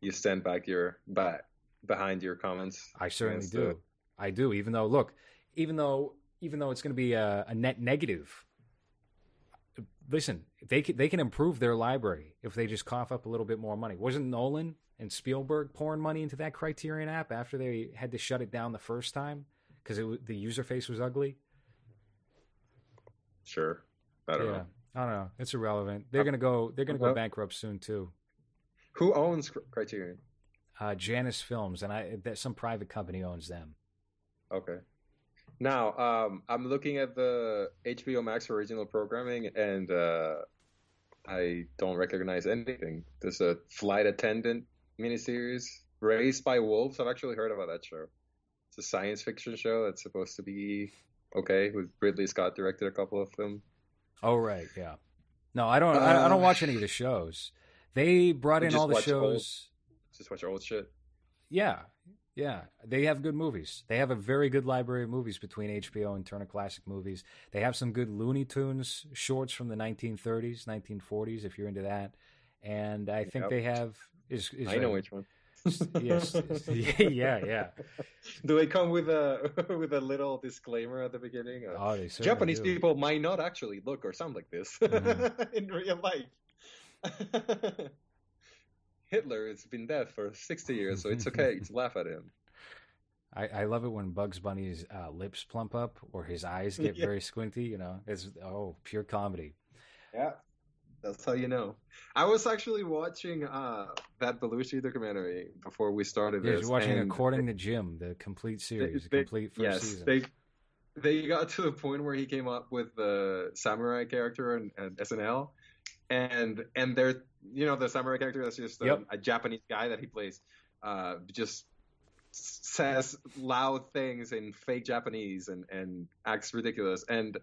Speaker 2: You stand back your back behind your comments.
Speaker 1: I certainly do.
Speaker 2: the-
Speaker 1: I do. Even though, look, even though, even though it's going to be a, a net negative. Listen, they can, they can improve their library if they just cough up a little bit more money. Wasn't Nolan and Spielberg pouring money into that Criterion app after they had to shut it down the first time because the user face was ugly?
Speaker 2: Sure. I don't
Speaker 1: yeah,
Speaker 2: know.
Speaker 1: I don't know. It's irrelevant. They're uh, gonna go. They're gonna go
Speaker 2: uh,
Speaker 1: bankrupt soon too.
Speaker 2: Who owns Criterion?
Speaker 1: Uh, Janus Films and I. That some private company owns them.
Speaker 2: Okay. Now, um, I'm looking at the HBO Max original programming, and uh, I don't recognize anything. There's a flight attendant miniseries, Raised by Wolves. I've actually heard about that show. It's a science fiction show that's supposed to be okay. With Ridley Scott directed a couple of them.
Speaker 1: Oh right, yeah. No, I don't. I, I don't
Speaker 2: Uh,
Speaker 1: watch any of the shows. They brought
Speaker 2: You
Speaker 1: in all the
Speaker 2: watch old-
Speaker 1: shows.
Speaker 2: Just watch old shit.
Speaker 1: Yeah, yeah. They have good movies. They have a very good library of movies between HBO and Turner Classic Movies. They have some good Looney Tunes shorts from the 1930s, 1940s, if you're into that. And I think
Speaker 2: Yep.
Speaker 1: they have is, is
Speaker 2: I know
Speaker 1: a-
Speaker 2: which one.
Speaker 1: yes, *laughs* *laughs* yeah, yeah.
Speaker 2: Do they come with a *laughs* with a little disclaimer at the beginning?
Speaker 1: Oh, they
Speaker 2: Japanese
Speaker 1: do.
Speaker 2: people might not actually look or sound like this
Speaker 1: Mhm.
Speaker 2: in real life. *laughs* Hitler has been dead for 60 years, so it's okay to laugh at him. *laughs*
Speaker 1: I, I love it when Bugs Bunny's uh, lips plump up or his eyes get
Speaker 2: Yeah.
Speaker 1: very squinty. You know, it's oh pure comedy.
Speaker 2: Yeah. That's how you know. I was actually watching uh, that Belushi documentary before we started
Speaker 1: Yeah,
Speaker 2: this.
Speaker 1: you're watching
Speaker 2: and
Speaker 1: According to Jim, the complete series, the
Speaker 2: they-
Speaker 1: complete first
Speaker 2: yes,
Speaker 1: season.
Speaker 2: they they got to the point where he came up with the samurai character and, and SNL, and and they're you know the samurai character that's just a,
Speaker 1: Yep.
Speaker 2: a Japanese guy that he plays, uh, just says loud things in fake Japanese and and acts ridiculous, and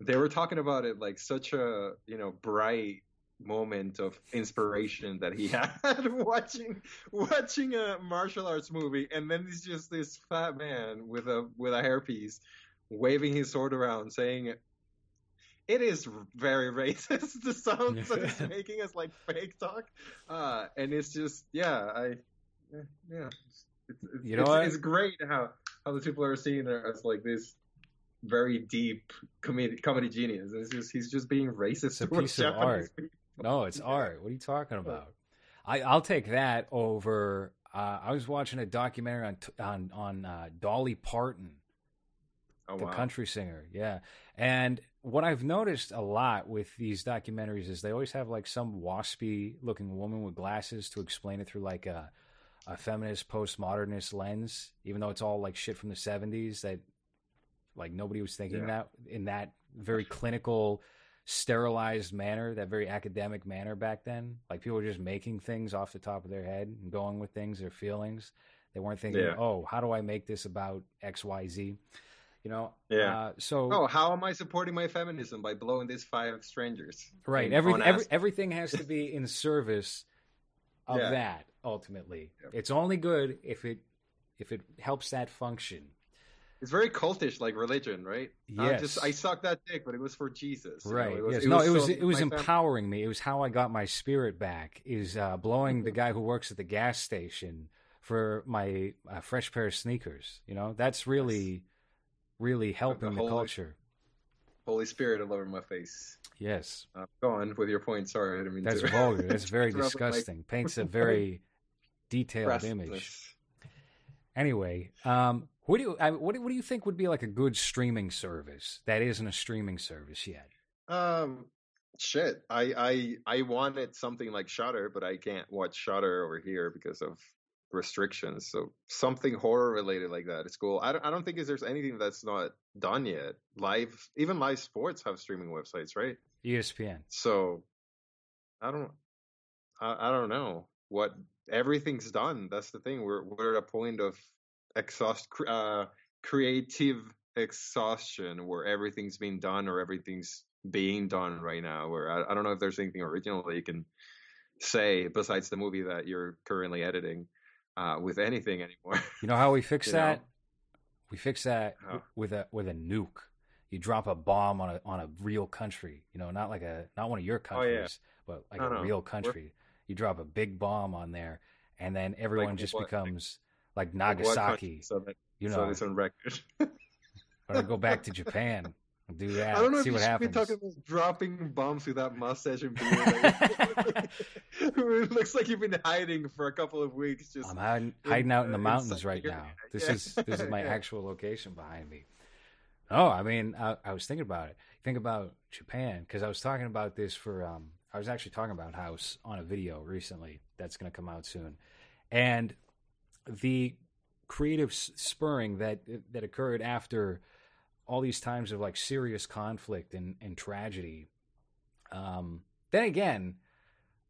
Speaker 2: they were talking about it like such a you know bright moment of inspiration that he *laughs* had watching watching a martial arts movie and then he's just this fat man with a with a hairpiece waving his sword around saying it is very racist *laughs* the sounds that he's making is like fake talk uh and it's just yeah i yeah it's, it's,
Speaker 1: You know
Speaker 2: it's,
Speaker 1: what?
Speaker 2: it's great how how the people are seeing it as like this very deep comedy comedy genius it's just he's just being racist
Speaker 1: It's a piece of
Speaker 2: Japanese
Speaker 1: art.
Speaker 2: people.
Speaker 1: No, it's
Speaker 2: Yeah.
Speaker 1: art. What are you talking about? I, I'll take that over. Uh, I was watching a documentary on on on uh, Dolly Parton,
Speaker 2: oh,
Speaker 1: the
Speaker 2: wow.
Speaker 1: country singer. Yeah, and what I've noticed a lot with these documentaries is they always have like some waspy looking woman with glasses to explain it through like a a feminist postmodernist lens, even though it's all like shit from the seventies that like nobody was thinking
Speaker 2: Yeah.
Speaker 1: that in that very clinical sterilized manner, that very academic manner back then. Like people were just making things off the top of their head and going with things, their feelings. They weren't thinking,
Speaker 2: Yeah.
Speaker 1: "Oh, how do I make this about X, Y, Z?" You know,
Speaker 2: Yeah.
Speaker 1: Uh, so
Speaker 2: Oh, how am I supporting my feminism by blowing these five strangers?
Speaker 1: right, every, every everything has to be in service of
Speaker 2: Yeah.
Speaker 1: that. Ultimately,
Speaker 2: Yep.
Speaker 1: it's only good if it if it helps that function.
Speaker 2: It's very cultish, like religion, right?
Speaker 1: Yes.
Speaker 2: just I sucked that dick, but it was for Jesus. you know,
Speaker 1: Right.
Speaker 2: it was-
Speaker 1: yes.
Speaker 2: it
Speaker 1: no, it was
Speaker 2: so
Speaker 1: it was empowering me. It was how I got my spirit back. Is uh, blowing the guy who works at the gas station for my uh, fresh pair of sneakers. You know, that's really, really helping the
Speaker 2: whole-
Speaker 1: culture.
Speaker 2: Holy Spirit all over my face.
Speaker 1: Yes,
Speaker 2: Uh, go on with your point. Sorry, I didn't mean
Speaker 1: that's
Speaker 2: to.
Speaker 1: vulgar. *laughs* That's very disgusting. Paints a *laughs* very detailed image. Anyway, um, what do you I, what do, what do you think would be like a good streaming service that isn't a streaming service yet?
Speaker 2: Um, shit. I I I wanted something like Shudder, but I can't watch Shudder over here because of restrictions. So something horror related like that is cool. I don't I don't think there's anything that's not done yet. Live, even live sports have streaming websites, right?
Speaker 1: ESPN.
Speaker 2: So I don't I, I don't know what everything's done. That's the thing. We're we're at a point of exhaust uh creative exhaustion where everything's being done or everything's being done right now where I, I don't know if there's anything original that you can say besides the movie that you're currently editing uh with anything anymore. *laughs*
Speaker 1: You know how we fix that?
Speaker 2: know?
Speaker 1: We fix that w- with a with a nuke. You drop a bomb on a on a real country. You know, not like a not one of your
Speaker 2: Oh, yeah.
Speaker 1: countries, but like
Speaker 2: No,
Speaker 1: a
Speaker 2: no.
Speaker 1: real
Speaker 2: We're-
Speaker 1: country. You drop a big bomb on there, and then everyone
Speaker 2: Like
Speaker 1: just
Speaker 2: what?
Speaker 1: Becomes like
Speaker 2: Like
Speaker 1: Nagasaki.
Speaker 2: country? so that
Speaker 1: you
Speaker 2: so
Speaker 1: know,
Speaker 2: it's on record. *laughs*
Speaker 1: or go back to Japan do that.
Speaker 2: I don't know
Speaker 1: see
Speaker 2: if
Speaker 1: what
Speaker 2: you should
Speaker 1: happens.
Speaker 2: be talking about dropping bombs with that mustache and beard. *laughs* *laughs* it looks like you've been hiding for a couple of weeks. Just
Speaker 1: I'm hiding, hiding out in the mountains right now. *laughs* This
Speaker 2: yeah.
Speaker 1: is this is my
Speaker 2: Yeah.
Speaker 1: actual location behind me. Oh, I mean, I, I was thinking about it. Think about Japan because I was talking about this for. Um, I was actually talking about House on a video recently that's going to come out soon, and the creative spurring that that occurred after all these times of like serious conflict and, and tragedy. Um, then again,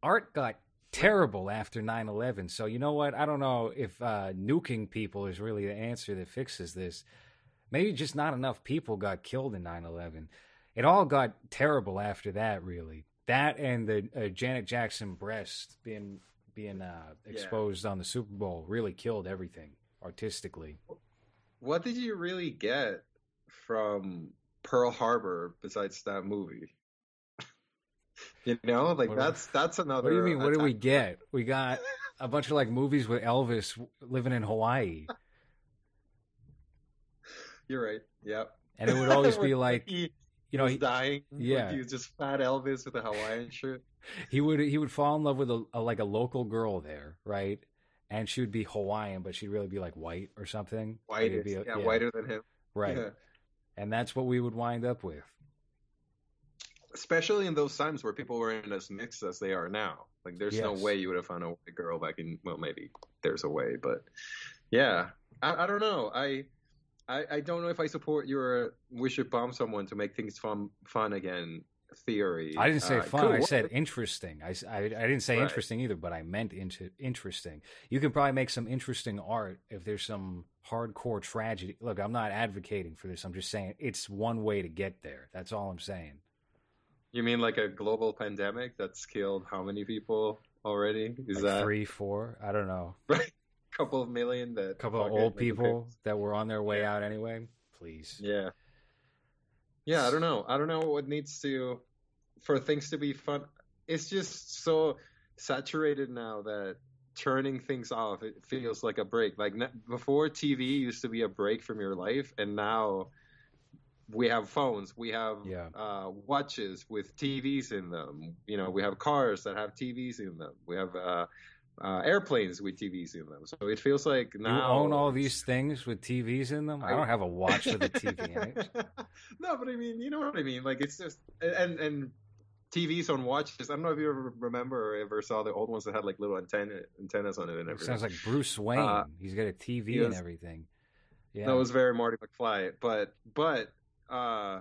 Speaker 1: art got terrible after 9-11 so you know what? I don't know if uh, nuking people is really the answer that fixes this. Maybe just not enough people got killed in 9-11 it all got terrible after that really. That and the uh, janet jackson breast being being uh,
Speaker 2: Yeah.
Speaker 1: exposed on the super bowl really killed everything artistically.
Speaker 2: What did you really get from Pearl Harbor besides that movie? you know, like
Speaker 1: What-
Speaker 2: that's that's another.
Speaker 1: what do you mean what did we get we got a bunch of like movies with elvis living in hawaii *laughs*
Speaker 2: You're right. Yep.
Speaker 1: and it would *laughs* always be like
Speaker 2: he
Speaker 1: you know
Speaker 2: was
Speaker 1: he,
Speaker 2: dying.
Speaker 1: yeah.
Speaker 2: like he just fat Elvis with a Hawaiian shirt. *laughs*
Speaker 1: he would he would fall in love with a, a like a local girl there, right? And she would be Hawaiian, but she'd really be like white or something. Like,
Speaker 2: Whiter,
Speaker 1: it'd be a-
Speaker 2: yeah, whiter than him.
Speaker 1: right?
Speaker 2: Yeah.
Speaker 1: And that's what we would wind up with.
Speaker 2: Especially in those times where people weren't as mixed as they are now. Like, there's no way you would have found a white girl back in. Well, maybe there's a way, but yeah, I, I don't know. I, I I don't know if I support your we should bomb someone to make things fun fun again theory.
Speaker 1: I didn't say
Speaker 2: Uh,
Speaker 1: fun. I said interesting. I I didn't say
Speaker 2: Right.
Speaker 1: interesting either, but I meant into interesting. You can probably make some interesting art if there's some hardcore tragedy. Look, I'm not advocating for this. I'm just saying it's one way to get there. That's all I'm saying.
Speaker 2: You mean like a global pandemic that's killed how many people already? Is
Speaker 1: Like
Speaker 2: that
Speaker 1: three, four? I don't know. *laughs*
Speaker 2: right? A couple of million that
Speaker 1: A couple of old people that were on their way
Speaker 2: Yeah.
Speaker 1: out anyway. Please.
Speaker 2: Yeah. Yeah, I don't know. I don't know what needs to for things to be fun. It's just so saturated now that turning things off it feels like a break. Like before TV used to be a break from your life and now we have phones, we have
Speaker 1: Yeah.
Speaker 2: uh, watches with TVs in them. You know, we have cars that have TVs in them. We have uh, uh, airplanes with TVs in them. So it feels like now
Speaker 1: you own all these things with TVs in them. I, don't have a watch with a TV in it.
Speaker 2: no, but I mean, you know what I mean. Like it's just and and TVs on watches. I don't know if you ever remember or ever saw the old ones that had like little antenna antennas on it and
Speaker 1: It
Speaker 2: everything.
Speaker 1: sounds like Bruce Wayne.
Speaker 2: Uh,
Speaker 1: He's got a TV
Speaker 2: he
Speaker 1: and everything. Yeah,
Speaker 2: That was very Marty McFly. But but uh,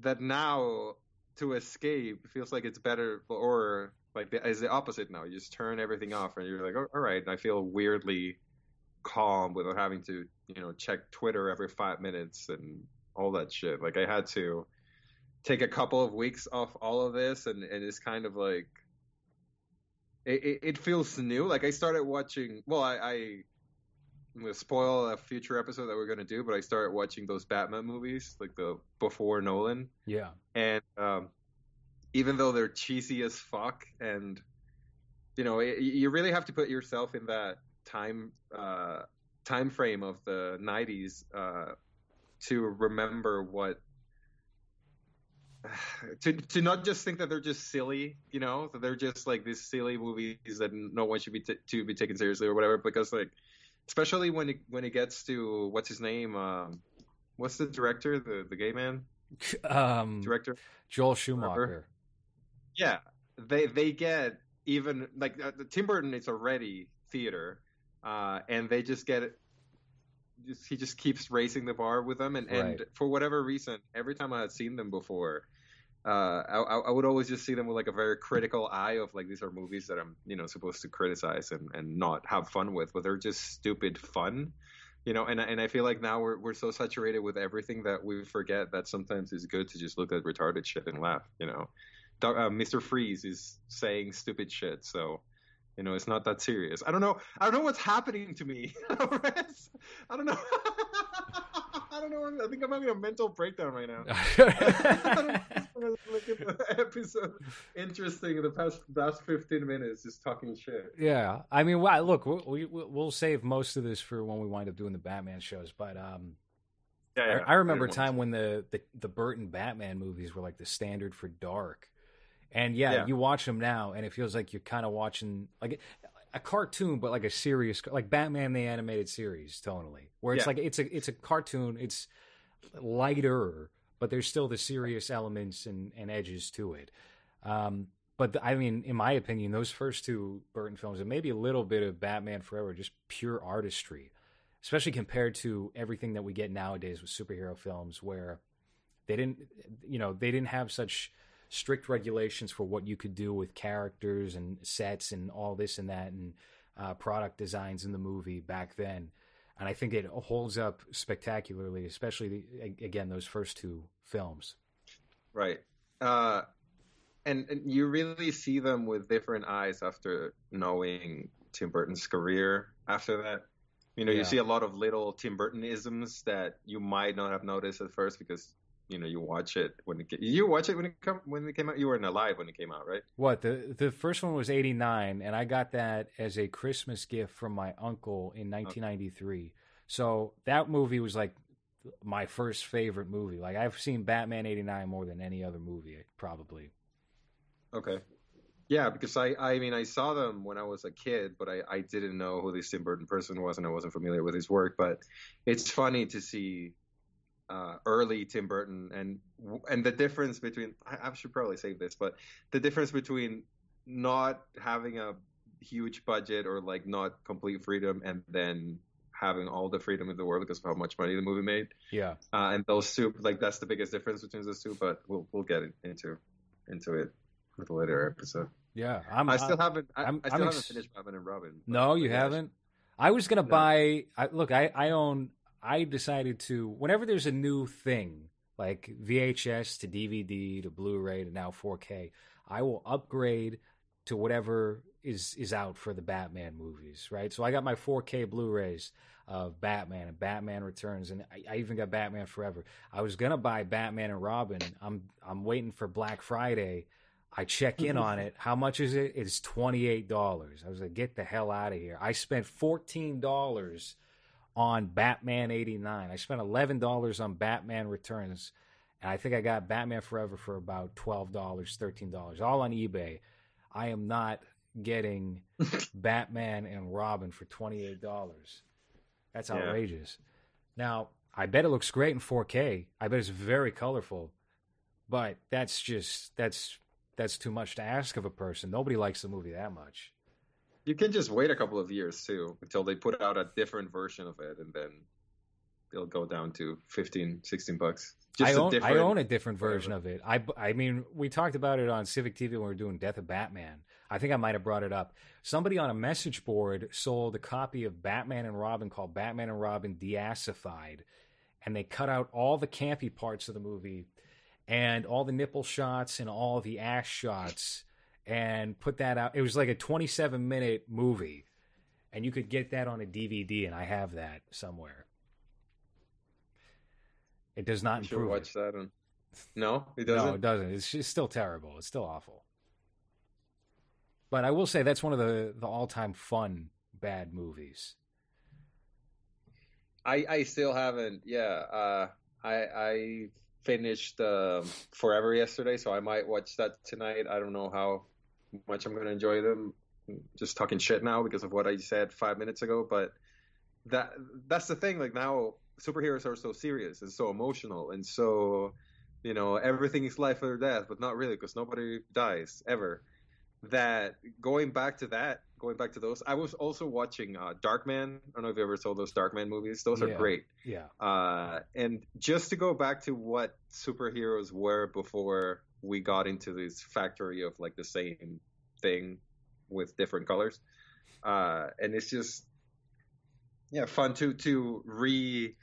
Speaker 2: that now to escape feels like it's better or like the, is the opposite now. You just turn everything off and you're like, "Oh, all right, I feel weirdly calm without having to you know check Twitter every five minutes and all that shit. Like I had to take a couple of weeks off all of this, and and it's kind of like it, it, it feels new. Like I started watching. Well, I, I I'm gonna spoil a future episode that we're gonna do, but I started watching those Batman movies, like the before Nolan.
Speaker 1: Yeah.
Speaker 2: And um, even though they're cheesy as fuck, and you know, it, you really have to put yourself in that time uh, time frame of the '90s uh, to remember what *sighs* to to not just think that they're just silly, you know, that they're just like these silly movies that no one should be t- to be taken seriously or whatever. Because like, especially when it when it gets to what's his name, um, what's the director, the the gay man
Speaker 1: Um,
Speaker 2: director,
Speaker 1: Joel Schumacher.
Speaker 2: Yeah, they they get even like uh, Tim Burton is already theater, uh, and they just get it. Just, he just keeps raising the bar with them, and, and for whatever reason, every time I had seen them before, uh, I, I would always just see them with like a very critical eye of like these are movies that I'm you know supposed to criticize and, and not have fun with, but they're just stupid fun, you know. And I- and I feel like now we're we're so saturated with everything that we forget that sometimes it's good to just look at retarded shit and laugh, you know. Uh, Mr. Freeze is saying stupid shit, so you know it's not that serious. I don't know. I don't know what's happening to me. *laughs* I don't know. *laughs* I don't know. I think I'm having a mental breakdown right now. Look at the episode. Interesting. The past last 15 minutes just talking shit.
Speaker 1: yeah, I mean, look, we, we, we'll save most of this for when we wind up doing the Batman shows, but um,
Speaker 2: Yeah,
Speaker 1: I, I remember a time when the, the the Burton Batman movies were like the standard for dark, and yeah,
Speaker 2: Yeah.
Speaker 1: you watch them now, and it feels like you're kind of watching like a cartoon, but like a serious, like Batman the animated series, tonally, where it's
Speaker 2: Yeah.
Speaker 1: like it's a it's a cartoon, it's lighter, but there's still the serious elements and, and edges to it. Um, but the, I mean, in my opinion, those first two Burton films, and maybe a little bit of Batman Forever, just pure artistry, especially compared to everything that we get nowadays with superhero films, where they didn't, you know, they didn't have such strict regulations for what you could do with characters and sets and all this and that and uh, product designs in the movie back then. And I think it holds up spectacularly, especially the, again those first two films.
Speaker 2: Right. Uh, and, and you really see them with different eyes after knowing Tim Burton's career after that. You know,
Speaker 1: Yeah.
Speaker 2: you see a lot of little Tim Burton isms that you might not have noticed at first because you know you watch it when it you watch it when it come when it came out. You weren't alive when it came out, right?
Speaker 1: What the the first one was eighty nine, and I got that as a Christmas gift from my uncle in nineteen ninety three. So that movie was like my first favorite movie. Like I've seen Batman eighty nine more than any other movie, probably.
Speaker 2: Okay. Yeah, because I, I mean, I saw them when I was a kid, but I, I didn't know who this Tim Burton person was, and I wasn't familiar with his work. But it's funny to see uh, early Tim Burton and and the difference between. I, I should probably say this, but the difference between not having a huge budget or like not complete freedom, and then having all the freedom in the world because of how much money the movie made.
Speaker 1: Yeah.
Speaker 2: Uh, and those two, like that's the biggest difference between those two. But we'll we'll get into into it with a later episode.
Speaker 1: Yeah. I'm,
Speaker 2: I still haven't. I,
Speaker 1: I'm-
Speaker 2: I still
Speaker 1: I'm
Speaker 2: haven't finished Batman and Robin.
Speaker 1: No, you haven't. I was gonna
Speaker 2: No.
Speaker 1: buy. I, look, I I own. I decided to whenever there's a new thing like VHS to DVD to Blu-ray to now 4K, I will upgrade to whatever is is out for the Batman movies. Right. So I got my 4K Blu-rays of Batman and Batman Returns, and I, I even got Batman Forever. I was gonna buy Batman and Robin. I'm I'm waiting for Black Friday. I check in on *laughs* it. How much is it? It's twenty eight dollars. I was like, get the hell out of here. I spent fourteen dollars on Batman eighty nine. I spent eleven dollars on Batman Returns, and I think I got Batman Forever for about twelve dollars, thirteen dollars, all on eBay. I am not getting *laughs* Batman and Robin for twenty eight dollars. That's
Speaker 2: Yeah.
Speaker 1: outrageous. Now I bet it looks great in four K. I bet it's very colorful, but that's just that's that's too much to ask of a person. Nobody likes the movie that much.
Speaker 2: You can just wait a couple of years too until they put out a different version of it, and then it'll go down to 15, 16 bucks.
Speaker 1: I own, different... I own a different version of it. I, I mean, we talked about it on Civic TV when we were doing Death of Batman. I think I might have brought it up. Somebody on a message board sold a copy of Batman and Robin called Batman and Robin Deassified, and they cut out all the campy parts of the movie and all the nipple shots and all the ass shots and put that out. It was like a 27 minute movie, and you could get that on a DVD, and I have that somewhere. It does not
Speaker 2: you improve. watch it. that on. No, it doesn't.
Speaker 1: No, it doesn't. It's just still terrible. It's still awful. But I will say that's one of the the all time fun bad movies.
Speaker 2: I I still haven't. Yeah, uh, I I finished uh, Forever yesterday, so I might watch that tonight. I don't know how much I'm going to enjoy them. Just talking shit now because of what I said five minutes ago, but that that's the thing. Like now, superheroes are so serious and so emotional and so you know everything is life or death but not really because nobody dies ever that going back to that going back to those i was also watching uh, darkman i don't know if you ever saw those darkman movies those are
Speaker 1: yeah.
Speaker 2: great
Speaker 1: yeah
Speaker 2: uh, and just to go back to what superheroes were before we got into this factory of like the same thing with different colors. Uh, and it's just yeah fun to to re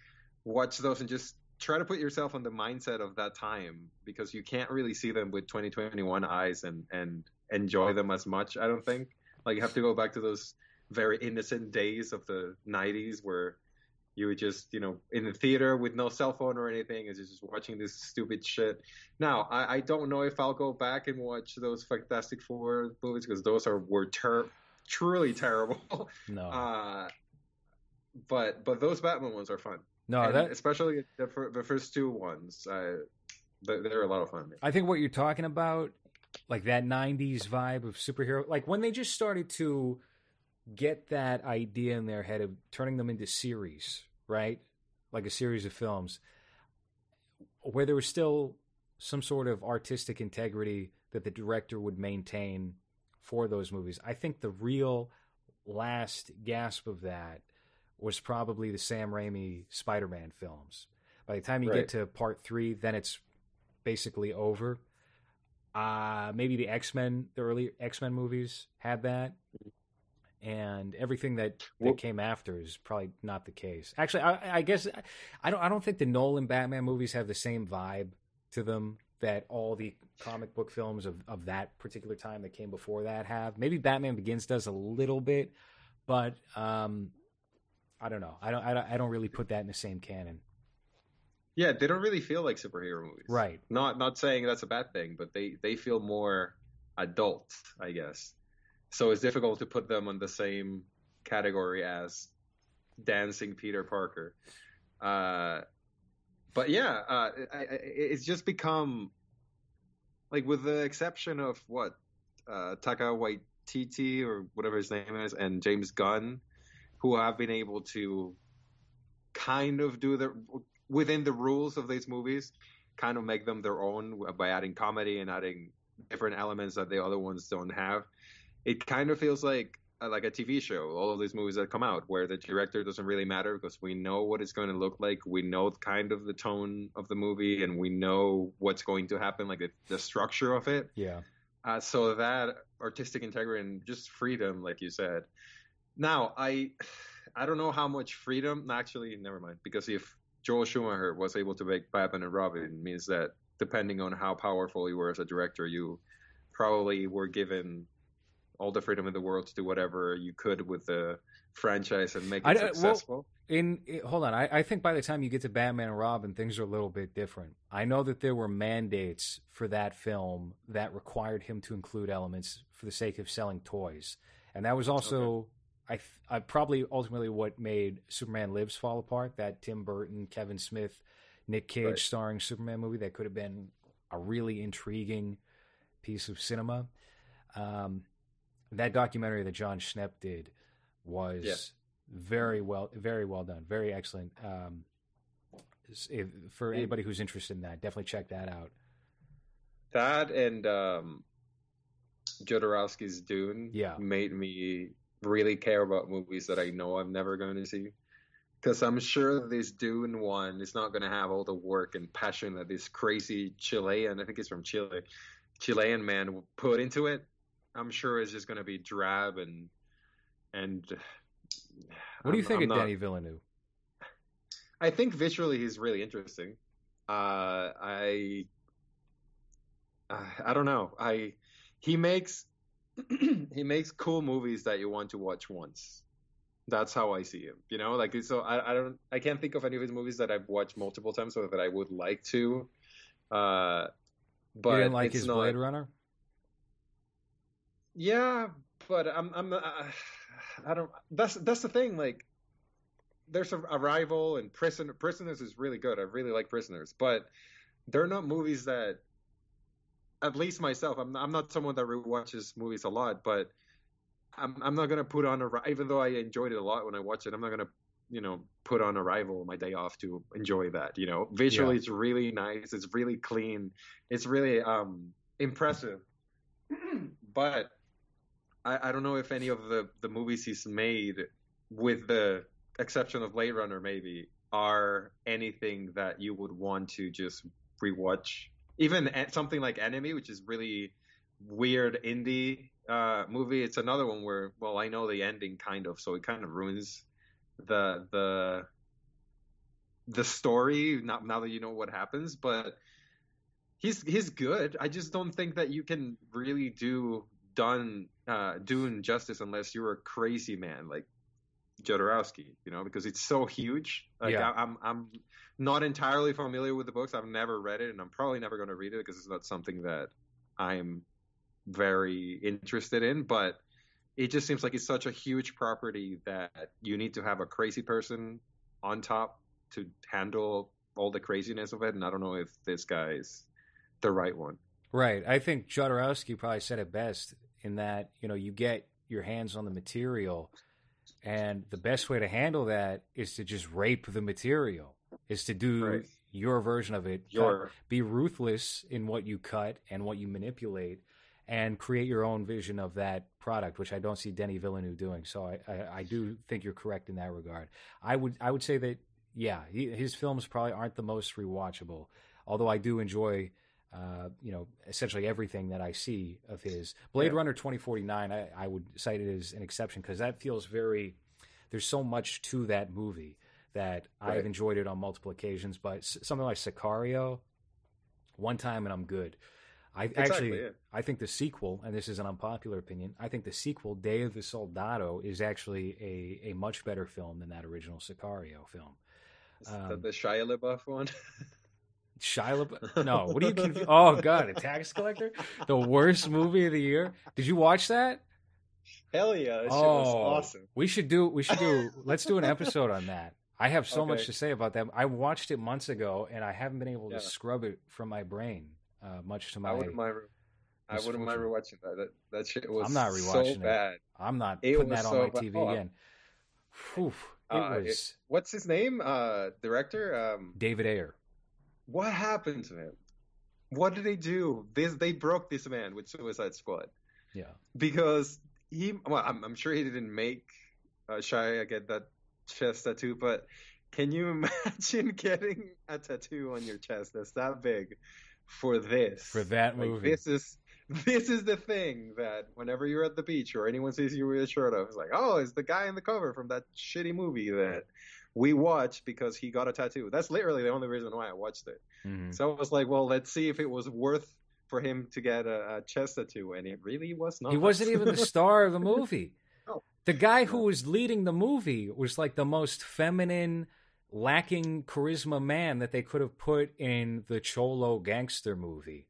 Speaker 2: watch those and just try to put yourself on the mindset of that time because you can't really see them with 2021 eyes and and enjoy them as much i don't think. Like you have to go back to those very innocent days of the 90s where you would just you know in the theater with no cell phone or anything is just watching this stupid shit. Now I, I don't know if i'll go back and watch those fantastic four movies because those are were ter- truly terrible.
Speaker 1: No. *laughs*
Speaker 2: Uh but but those batman ones are fun.
Speaker 1: No, that
Speaker 2: especially the, the first two ones, uh, they're a lot of fun.
Speaker 1: I think what you're talking about, like that '90s vibe of superhero, like when they just started to get that idea in their head of turning them into series, right? Like a series of films, where there was still some sort of artistic integrity that the director would maintain for those movies. I think the real last gasp of that was probably the Sam Raimi Spider Man films. By the time you right. get to part three, then it's basically over. Uh, maybe the X Men, the early X Men movies had that. And everything that, that well, came after is probably not the case. Actually, I, I guess I don't. I don't think the Nolan Batman movies have the same vibe to them that all the comic book films of, of that particular time that came before that have. Maybe Batman Begins does a little bit, but um, I don't know. I don't, I don't. I don't really put that in the same canon.
Speaker 2: Yeah, they don't really feel like superhero movies.
Speaker 1: Right.
Speaker 2: Not not saying that's a bad thing, but they they feel more adult, I guess. So it's difficult to put them on the same category as dancing Peter Parker. Uh, but yeah, uh, it's just become like, with the exception of what uh, Taika Waititi or whatever his name is, and James Gunn who have been able to kind of do the within the rules of these movies, kind of make them their own by adding comedy and adding different elements that the other ones don't have. It kind of feels like uh, like a TV show. All of these movies that come out where the director doesn't really matter because we know what it's going to look like. We know kind of the tone of the movie and we know what's going to happen, like the, the structure of it.
Speaker 1: Yeah.
Speaker 2: Uh, so that artistic integrity and just freedom, like you said, now, I I don't know how much freedom. Actually, never mind. Because if Joel Schumacher was able to make Batman and Robin, it means that depending on how powerful you were as a director, you probably were given all the freedom in the world to do whatever you could with the franchise and make it I, successful. Well,
Speaker 1: in hold on, I, I, think by the time you get to Batman and Robin, things are a little bit different. I know that there were mandates for that film that required him to include elements for the sake of selling toys, and that was also okay. I, I probably ultimately what made Superman Lives fall apart. That Tim Burton, Kevin Smith, Nick Cage right. starring Superman movie that could have been a really intriguing piece of cinema. Um, that documentary that Jon Schnepp did was yeah. very well, very well done, very excellent. Um, for anybody who's interested in that, definitely check that out.
Speaker 2: That and um, Jodorowsky's Dune
Speaker 1: yeah.
Speaker 2: made me really care about movies that I know I'm never going to see. because I'm sure this Dune one is not going to have all the work and passion that this crazy Chilean, I think he's from Chile, Chilean man put into it. I'm sure it's just going to be drab and and. *sighs*
Speaker 1: What do you
Speaker 2: I'm-
Speaker 1: think
Speaker 2: I'm
Speaker 1: of
Speaker 2: not-
Speaker 1: Danny Villeneuve?
Speaker 2: I think visually he's really interesting. Uh, I uh, I don't know. I he makes *clears throat* he makes cool movies that you want to watch once. That's how I see him. You know, like so I, I don't I can't think of any of his movies that I've watched multiple times or that I would like to. Uh, but
Speaker 1: you didn't like
Speaker 2: it's
Speaker 1: his
Speaker 2: not,
Speaker 1: Blade Runner?
Speaker 2: Yeah, but I'm I'm not, *sighs* I don't. That's that's the thing. Like, there's a Arrival and Prisoner. Prisoners is really good. I really like Prisoners, but they're not movies that. At least myself, I'm I'm not someone that rewatches movies a lot, but I'm I'm not gonna put on a even though I enjoyed it a lot when I watched it. I'm not gonna you know put on Arrival my day off to enjoy that. You know, visually it's really nice. It's really clean. It's really um impressive, *clears throat* but I, I don't know if any of the, the movies he's made, with the exception of Blade Runner, maybe, are anything that you would want to just rewatch. Even something like Enemy, which is really weird indie uh, movie. It's another one where, well, I know the ending kind of, so it kind of ruins the the the story. Not now that you know what happens, but he's he's good. I just don't think that you can really do done uh, Dune justice unless you're a crazy man like Jodorowsky, you know, because it's so huge. Like
Speaker 1: Yeah.
Speaker 2: I, I'm I'm not entirely familiar with the books. I've never read it, and I'm probably never going to read it because it's not something that I'm very interested in. But it just seems like it's such a huge property that you need to have a crazy person on top to handle all the craziness of it. And I don't know if this guy's the right one.
Speaker 1: Right. I think Jodorowsky probably said it best in that, you know, you get your hands on the material and the best way to handle that is to just rape the material, is to do
Speaker 2: Right.
Speaker 1: your version of it. cut-
Speaker 2: Your
Speaker 1: be ruthless in what you cut and what you manipulate and create your own vision of that product, which I don't see Denny Villeneuve doing. So I, I, I do think you're correct in that regard. I would I would say that yeah, he, his films probably aren't the most rewatchable, although I do enjoy uh, you know essentially everything that I see of his. Blade
Speaker 2: Yeah.
Speaker 1: Runner 2049, I, I would cite it as an exception because that feels very. There's so much to that movie that I've enjoyed it on multiple occasions, but something like Sicario, one time and I'm good. I
Speaker 2: Exactly,
Speaker 1: actually,
Speaker 2: yeah.
Speaker 1: I think the sequel, and this is an unpopular opinion, I think the sequel, Day of the Soldado, is actually a, a much better film than that original Sicario film. Um,
Speaker 2: the Shia LaBeouf one? *laughs*
Speaker 1: Shia LaBeouf? No, what are you? Confu- *laughs* oh God, a tax collector, the worst movie of the year. Did you watch that?
Speaker 2: Hell yeah, that
Speaker 1: oh,
Speaker 2: was awesome.
Speaker 1: We should do. We should do. let's do an episode on that. I have so much to say about that. I watched it months ago, and I haven't been able to
Speaker 2: Yeah.
Speaker 1: scrub it from my brain. Uh, much to my,
Speaker 2: I wouldn't mind. I wouldn't mind rewatching that. That that shit was
Speaker 1: I'm not
Speaker 2: so
Speaker 1: rewatching it.
Speaker 2: bad.
Speaker 1: I'm not
Speaker 2: It
Speaker 1: putting that on
Speaker 2: so
Speaker 1: my
Speaker 2: bad.
Speaker 1: TV
Speaker 2: Oh,
Speaker 1: again. Whew, it
Speaker 2: Uh, it-
Speaker 1: was
Speaker 2: What's his name? Uh, director. Um,
Speaker 1: David Ayer.
Speaker 2: What happened to him? What did they do? This they broke this man with Suicide Squad
Speaker 1: Yeah,
Speaker 2: because he. Well, I'm, I'm sure he didn't make uh, Shia get that chest tattoo, but can you *laughs* imagine getting a tattoo on your chest that's that big for this?
Speaker 1: for that
Speaker 2: Like,
Speaker 1: movie.
Speaker 2: this is *laughs* this is the thing that whenever you're at the beach or anyone sees you with a shirt off, it's like, oh, it's the guy in the cover from that shitty movie that we watched because he got a tattoo. That's literally the only reason why I watched it.
Speaker 1: Mhm.
Speaker 2: So I was like, well, let's see if it was worth for him to get a, a chest tattoo, and it really was not.
Speaker 1: He wasn't even the star of the movie. *laughs*
Speaker 2: No.
Speaker 1: The guy who was leading the movie was like the most feminine, lacking charisma man that they could have put in the Cholo gangster movie.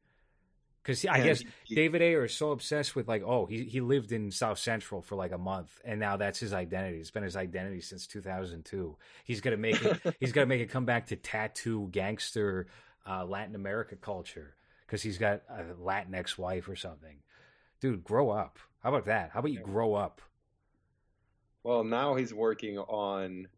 Speaker 1: Because I guess
Speaker 2: he-
Speaker 1: David Ayer is so obsessed with like, oh, he he lived in South Central for like a month, and now that's his identity. It's been his identity since 2002. He's gonna make it. *laughs* he's gonna make it come back to tattoo gangster uh, Latin America culture because he's got a Latin ex-wife or something. Dude, grow up. How about that? How about you grow up?
Speaker 2: Well, now he's working on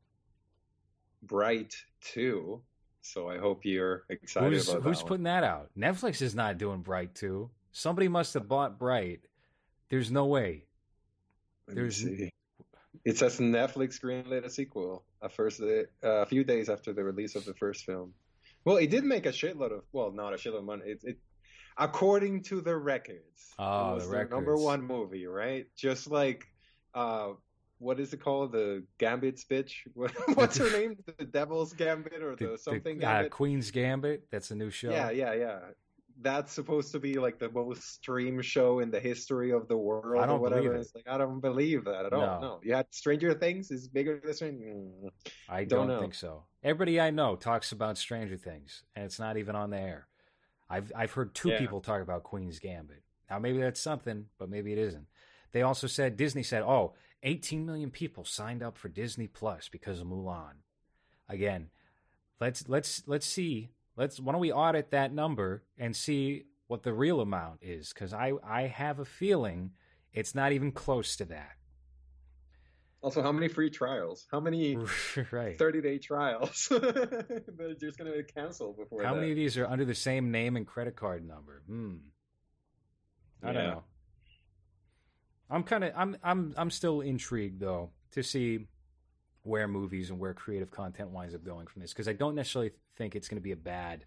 Speaker 2: Bright too, so I hope you're excited
Speaker 1: Who's
Speaker 2: about
Speaker 1: who's
Speaker 2: that one.
Speaker 1: putting that out? Netflix is not doing Bright too. Somebody must have bought Bright. There's no way.
Speaker 2: Let me
Speaker 1: there's-
Speaker 2: see. It says Netflix greenlit a sequel. a first uh, a few days after the release of the first film. Well, it did make a shitload of well, not a shitload of money. It, it according to the records,
Speaker 1: Oh, the
Speaker 2: the number one movie, right? Just like uh, what is it called? The Gambit's bitch. *laughs* What, *laughs* what's her *laughs* name? The Devil's Gambit or the,
Speaker 1: The-
Speaker 2: something
Speaker 1: the, uh,
Speaker 2: Gambit?
Speaker 1: Queen's Gambit. That's a new show.
Speaker 2: Yeah, yeah, yeah. That's supposed to be like the most streamed show in the history of the world
Speaker 1: I
Speaker 2: or
Speaker 1: don't
Speaker 2: whatever.
Speaker 1: believe it.
Speaker 2: It's like I don't believe that at all.
Speaker 1: No.
Speaker 2: No, you had Stranger Things is bigger than Stranger. Mm.
Speaker 1: I
Speaker 2: Don't
Speaker 1: don't, think so. Everybody I know talks about Stranger Things, and it's not even on the air. I've I've heard two
Speaker 2: Yeah.
Speaker 1: people talk about Queen's Gambit. Now maybe that's something, but maybe it isn't. They also said Disney said, "Oh, 18 million people signed up for Disney Plus because of Mulan." Again, let's let's let's see. Let's why don't we audit that number and see what the real amount is? Because I I have a feeling it's not even close to that.
Speaker 2: Also, how many free trials? How many *laughs*
Speaker 1: right.
Speaker 2: 30 day trials? *laughs* They're just going to cancel before
Speaker 1: How
Speaker 2: that.
Speaker 1: many of these are under the same name and credit card number? Hmm. I don't know. I'm kind of I'm I'm I'm still intrigued though to see where movies and where creative content winds up going from this because I don't necessarily think it's going to be a bad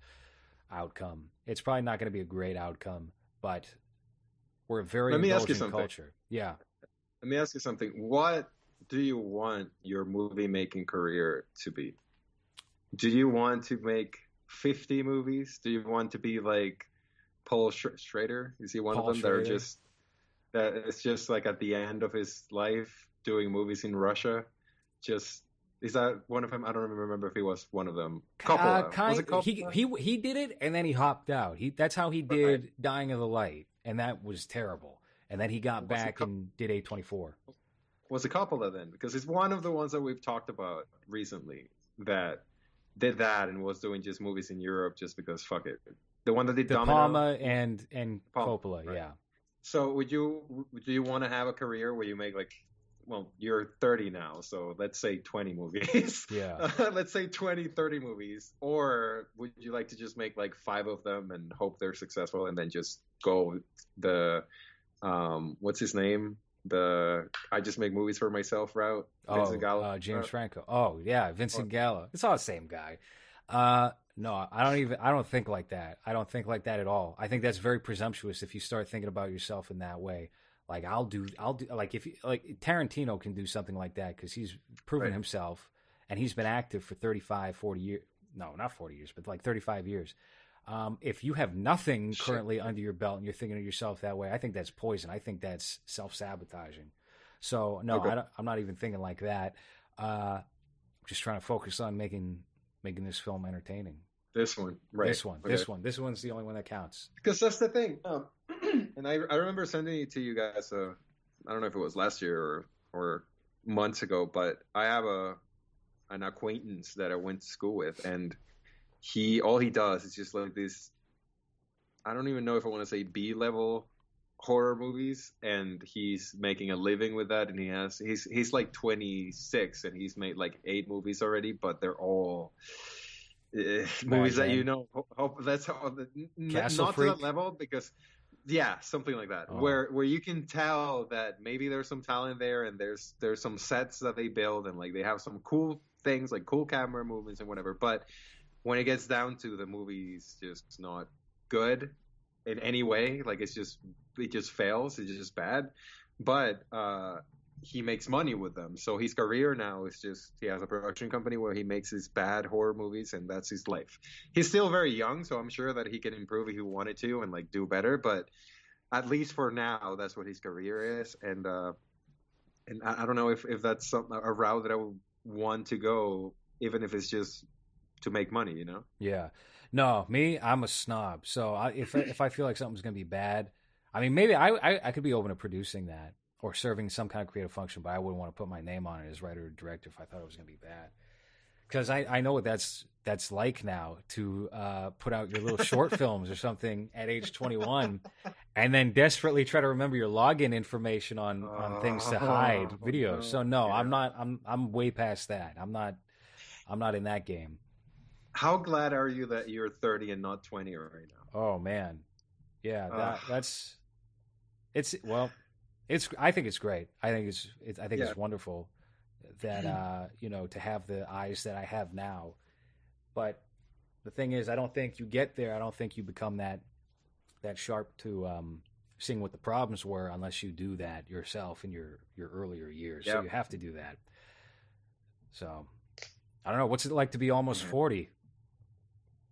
Speaker 1: outcome. It's probably not going to be a great outcome, but we're a very
Speaker 2: Let me ask you something.
Speaker 1: culture. Yeah.
Speaker 2: Let me ask you something. What do you want your movie making career to be? Do you want to make 50 movies? Do you want to be like Paul Sch- Schrader? Is he one
Speaker 1: Paul
Speaker 2: of them that are just that it's just like at the end of his life doing movies in Russia? Just is that one of them? I don't remember if he was one of them. Coppola.
Speaker 1: Uh, kind,
Speaker 2: was it
Speaker 1: he
Speaker 2: Coppola?
Speaker 1: he he did it and then he hopped out. He that's how he did Dying of the Light, and that was terrible. And then he got
Speaker 2: Was
Speaker 1: back
Speaker 2: Cop-
Speaker 1: and did A twenty four.
Speaker 2: was a Coppola then? Because it's one of the ones that we've talked about recently that did that and was doing just movies in Europe just because fuck it. The one that did
Speaker 1: De
Speaker 2: Domino.
Speaker 1: Palma and and
Speaker 2: Palma,
Speaker 1: Coppola,
Speaker 2: right.
Speaker 1: yeah.
Speaker 2: So would you do you want to have a career where you make like well, you're 30 now, so let's say 20 movies. *laughs*
Speaker 1: Yeah. *laughs*
Speaker 2: let's say 20, 30 movies. Or would you like to just make like five of them and hope they're successful and then just go the um what's his name? The I just make movies for myself route.
Speaker 1: Oh,
Speaker 2: Vincent Gallo
Speaker 1: uh, James
Speaker 2: route?
Speaker 1: Franco. Oh, yeah, Vincent Gallo. It's all the same guy. Uh, no, I don't even. I don't think like that. I don't think like that at all. I think that's very presumptuous if you start thinking about yourself in that way. Like I'll do, I'll do. Like if you, like Tarantino can do something like that because he's proven
Speaker 2: Right.
Speaker 1: himself and he's been active for 35, 40 years. No, not 40 years, but like 35 years. Um, if you have nothing
Speaker 2: Shit.
Speaker 1: currently under your belt and you're thinking of yourself that way, I think that's poison. I think that's self sabotaging. So no,
Speaker 2: Okay.
Speaker 1: I don't, I'm not even thinking like that. Uh, just trying to focus on making making this film entertaining.
Speaker 2: This one, right?
Speaker 1: This one,
Speaker 2: Okay.
Speaker 1: this one, this one's the only one that counts.
Speaker 2: Because that's the thing. Um, *clears throat* and I I remember sending it to you guys. Uh, I don't know if it was last year or or months ago, but I have a an acquaintance that I went to school with, and he all he does is just like this. I don't even know if I want to say B level horror movies, and he's making a living with that. And he has he's he's like 26, and he's made like eight movies already, but they're all. Uh, movies that you know, hope that's how the,
Speaker 1: Castle
Speaker 2: not to that level because yeah, something like that.
Speaker 1: Oh.
Speaker 2: Where where you can tell that maybe there's some talent there and there's there's some sets that they build and like they have some cool things like cool camera movements and whatever. But when it gets down to the movie's just not good in any way. Like it's just it just fails. It's just bad. But uh he makes money with them. So his career now is just he has a production company where he makes his bad horror movies and that's his life. He's still very young, so I'm sure that he can improve if he wanted to and like do better, but at least for now that's what his career is and uh and I, I don't know if if that's some, a route that I would want to go even if it's just to make money, you know?
Speaker 1: Yeah. No, me, I'm a snob. So I, if if I feel like something's gonna be bad, I mean, maybe I, I I could be open to producing that or serving some kind of creative function, but I wouldn't want to put my name on it as writer or director if I thought it was gonna be bad. Because I, I know what that's that's like now to uh, put out your little short *laughs* films or something at age 21, and then desperately try to remember your login information on, on things to hide
Speaker 2: Oh,
Speaker 1: videos. So no,
Speaker 2: Yeah.
Speaker 1: I'm not. I'm I'm way past that. I'm not. I'm not in that game.
Speaker 2: How glad are you that you're 30 and not 20 right now?
Speaker 1: Oh man, yeah, that,
Speaker 2: Ugh.
Speaker 1: that's it's well, it's I think it's great. I think it's, it's I think
Speaker 2: Yeah.
Speaker 1: it's wonderful that uh, you know to have the eyes that I have now. But the thing is, I don't think you get there. I don't think you become that that sharp to um, seeing what the problems were unless you do that yourself in your your earlier years. So you have to do that. So I don't know. What's it like to be almost forty?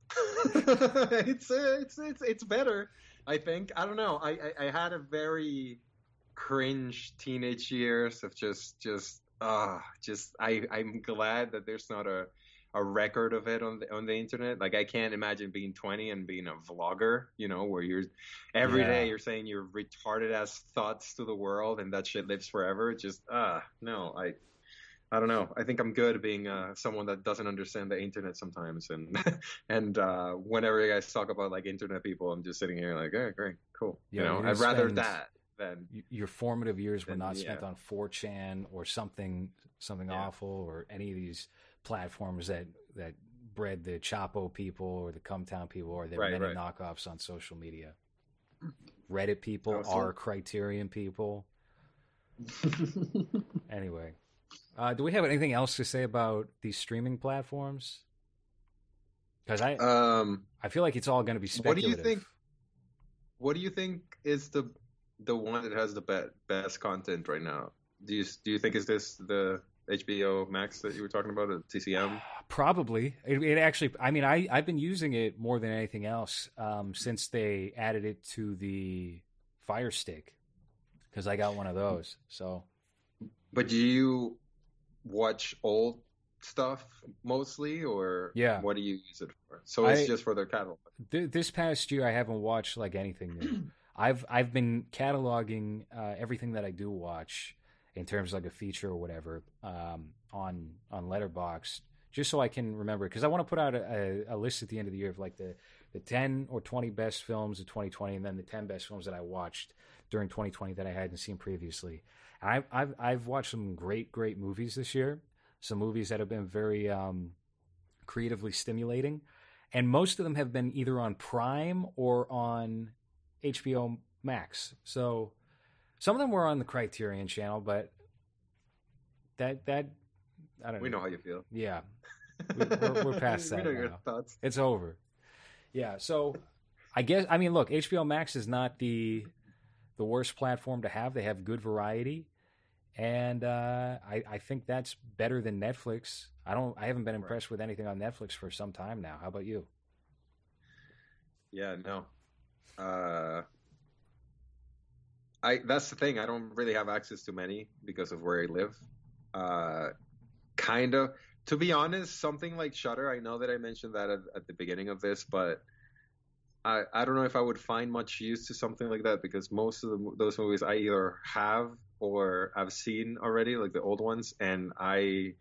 Speaker 1: *laughs*
Speaker 2: it's, uh, it's it's it's better. I think. I don't know. I, I I had a very cringe teenage years of just just ah just I I'm glad that there's not a a record of it on the on the internet. Like I can't imagine being 20 and being a vlogger, you know, where you're every day
Speaker 1: Yeah.
Speaker 2: you're saying your retarded ass thoughts to the world and that shit lives forever. Just ah no, I I don't know. I think I'm good being uh, someone that doesn't understand the internet sometimes, and *laughs* and uh, whenever you guys talk about like internet people, I'm just sitting here like, oh, great, cool.
Speaker 1: Yeah,
Speaker 2: you know, I'd rather that than
Speaker 1: Y- Your formative years were
Speaker 2: Then,
Speaker 1: not
Speaker 2: yeah.
Speaker 1: spent on 4chan or something something
Speaker 2: Yeah.
Speaker 1: awful or any of these platforms that that bred the Chapo people or the Cumtown people or the
Speaker 2: Right,
Speaker 1: many
Speaker 2: right.
Speaker 1: knockoffs on social media. Reddit people
Speaker 2: Oh, so-
Speaker 1: are Criterion people. *laughs* Anyway, uh, do we have anything else to say about these streaming platforms? Because I
Speaker 2: um.
Speaker 1: I feel like it's all going to be speculative.
Speaker 2: What do you think- What do you think is the the one that has the be- best content right now? Do you do you think is this the HBO Max that you were talking about, or TCM? *sighs*
Speaker 1: Probably. It, it actually, I mean, I, I've been using it more than anything else um, since they added it to the Fire Stick because I got one of those. So,
Speaker 2: But do you watch old stuff mostly, or
Speaker 1: Yeah.
Speaker 2: what do you use it for? So it's
Speaker 1: I-
Speaker 2: just for their catalog.
Speaker 1: th- this past year, I haven't watched like anything new. *clears throat* I've I've been cataloging uh, everything that I do watch in terms of like a feature or whatever um, on on Letterboxd, just so I can remember. Because I want to put out a, a, a list at the end of the year of like the the ten or twenty best films of 2020, and then the ten best films that I watched during 2020 that I hadn't seen previously. I've I've, I've watched some great great movies this year. Some movies that have been very um, creatively stimulating, and most of them have been either on Prime or on HBO Max. So some of them were on the Criterion channel, but that that I don't
Speaker 2: We
Speaker 1: know.
Speaker 2: know how you feel.
Speaker 1: Yeah, *laughs* We- we're- we're past
Speaker 2: we
Speaker 1: that
Speaker 2: know your thoughts.
Speaker 1: it's over. Yeah, so I guess I mean, look, HBO Max is not the the worst platform to have. They have good variety, and uh, I I think that's better than Netflix. I don't. I haven't been
Speaker 2: Right.
Speaker 1: impressed with anything on Netflix for some time now. How about you?
Speaker 2: Yeah, no. Uh, I that's the thing. I don't really have access to many because of where I live. Uh, kind of. To be honest, something like Shudder. I know that I mentioned that at, at the beginning of this, but I I don't know if I would find much use to something like that because most of the, those movies I either have or I've seen already, like the old ones, and I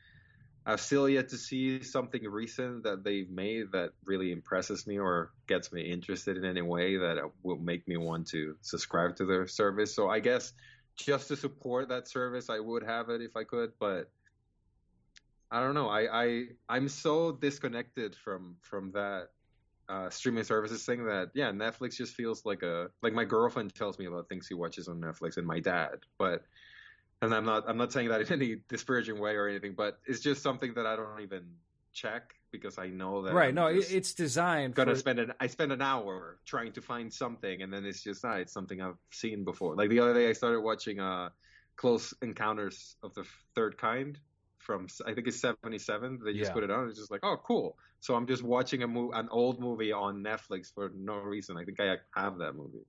Speaker 2: I've still yet to see something recent that they've made that really impresses me or gets me interested in any way that will make me want to subscribe to their service. So I guess just to support that service, I would have it if I could, but I don't know. I, I I'm so disconnected from from that uh, streaming services thing that yeah, Netflix just feels like a like my girlfriend tells me about things she watches on Netflix and my dad, but and I'm not I'm not saying that in any disparaging way or anything, but it's just something that I don't even check because I know that
Speaker 1: right?
Speaker 2: I'm
Speaker 1: No, it's designed
Speaker 2: gonna
Speaker 1: for
Speaker 2: spend an I spend an hour trying to find something and then it's just ah, it's something I've seen before. Like the other day I started watching uh Close Encounters of the Third Kind from I think it's 77. They just
Speaker 1: Yeah.
Speaker 2: put it on. It's just like, oh, cool. So I'm just watching a mo- an old movie on Netflix for no reason. I think I have that movie.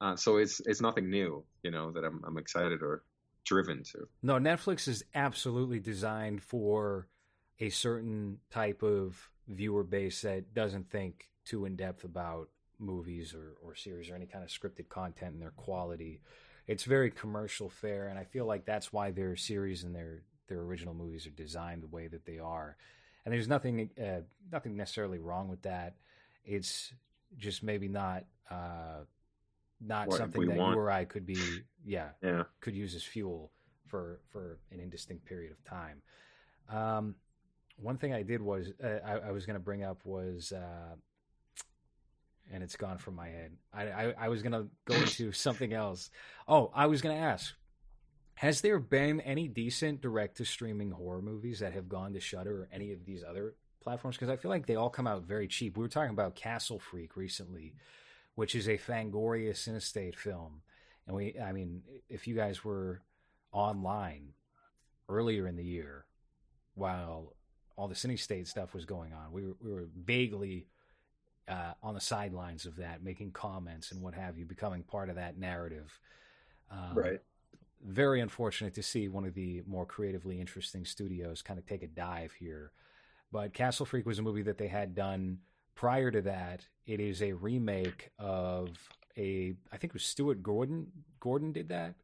Speaker 2: Uh, so it's it's nothing new, you know, that I'm I'm excited or driven to.
Speaker 1: No, Netflix is absolutely designed for a certain type of viewer base that doesn't think too in depth about movies or, or series or any kind of scripted content and their quality. It's very commercial fare, and I feel like that's why their series and their their original movies are designed the way that they are. And there's nothing uh, nothing necessarily wrong with that. It's just maybe not uh, not
Speaker 2: What
Speaker 1: something that
Speaker 2: want.
Speaker 1: you or I could be *laughs* yeah
Speaker 2: Yeah.
Speaker 1: could use as fuel for for an indistinct period of time. Um, one thing I did was uh, I, I was going to bring up was, uh, and it's gone from my head. I I, I was going to go *laughs* into something else. Oh, I was going to ask, Has there been any decent direct to streaming horror movies that have gone to Shudder or any of these other platforms? Because I feel like they all come out very cheap. We were talking about Castle Freak recently, which is a Fangoria Cinestate film, and we, I mean, if you guys were online earlier in the year, while all the Cinestate stuff was going on, we were, we were vaguely uh, on the sidelines of that, making comments and what have you, becoming part of that narrative.
Speaker 2: Um, right
Speaker 1: very unfortunate to see one of the more creatively interesting studios kind of take a dive here. But Castle Freak was a movie that they had done prior to that. It is a remake of a, I think it was Stuart Gordon. Gordon did that,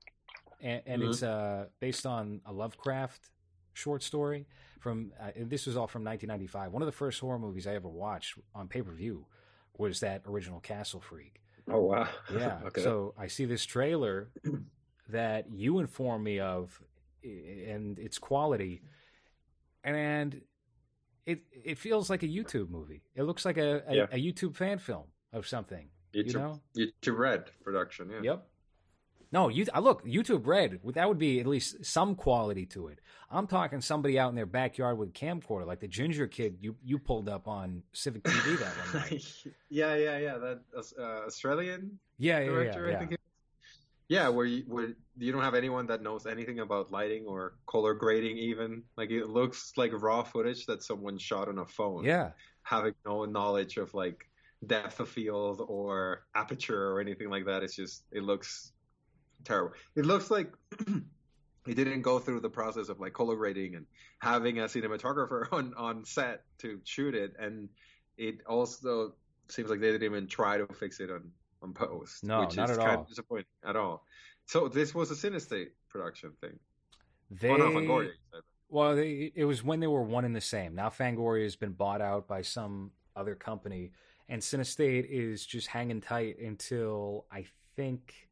Speaker 1: and, and mm-hmm. it's uh, based on a Lovecraft short story from. Uh, this was all from 1995. One of the first horror movies I ever watched on pay per view was that original Castle Freak.
Speaker 2: Oh wow!
Speaker 1: Yeah. *laughs* okay. So I see this trailer that you inform me of and its quality and it it feels like a YouTube movie. It looks like a a, yeah. a YouTube fan film of something. YouTube, you know,
Speaker 2: YouTube Red production. Yeah.
Speaker 1: Yep. No, you look YouTube Red. That would be at least some quality to it. I'm talking somebody out in their backyard with camcorder, like the ginger kid you you pulled up on Civic TV that one night. *laughs*
Speaker 2: yeah, yeah, yeah. That uh, Australian.
Speaker 1: Yeah, yeah, director, yeah. yeah.
Speaker 2: Yeah, where you where you don't have anyone that knows anything about lighting or color grading even. Like it looks like raw footage that someone shot on a phone.
Speaker 1: Yeah.
Speaker 2: Having no knowledge of like depth of field or aperture or anything like that. It's just it looks terrible. It looks like *clears throat* he didn't go through the process of like color grading and having a cinematographer *laughs* on on set to shoot it and it also seems like they didn't even try to fix it on on post.
Speaker 1: No,
Speaker 2: which
Speaker 1: not
Speaker 2: is
Speaker 1: at
Speaker 2: kind
Speaker 1: all.
Speaker 2: Of disappointing at all. So this was a Cinestate production thing.
Speaker 1: They, oh, no, Fangoria. Well, they, it was when they were one and the same. Now Fangoria has been bought out by some other company, and Cinestate is just hanging tight until I think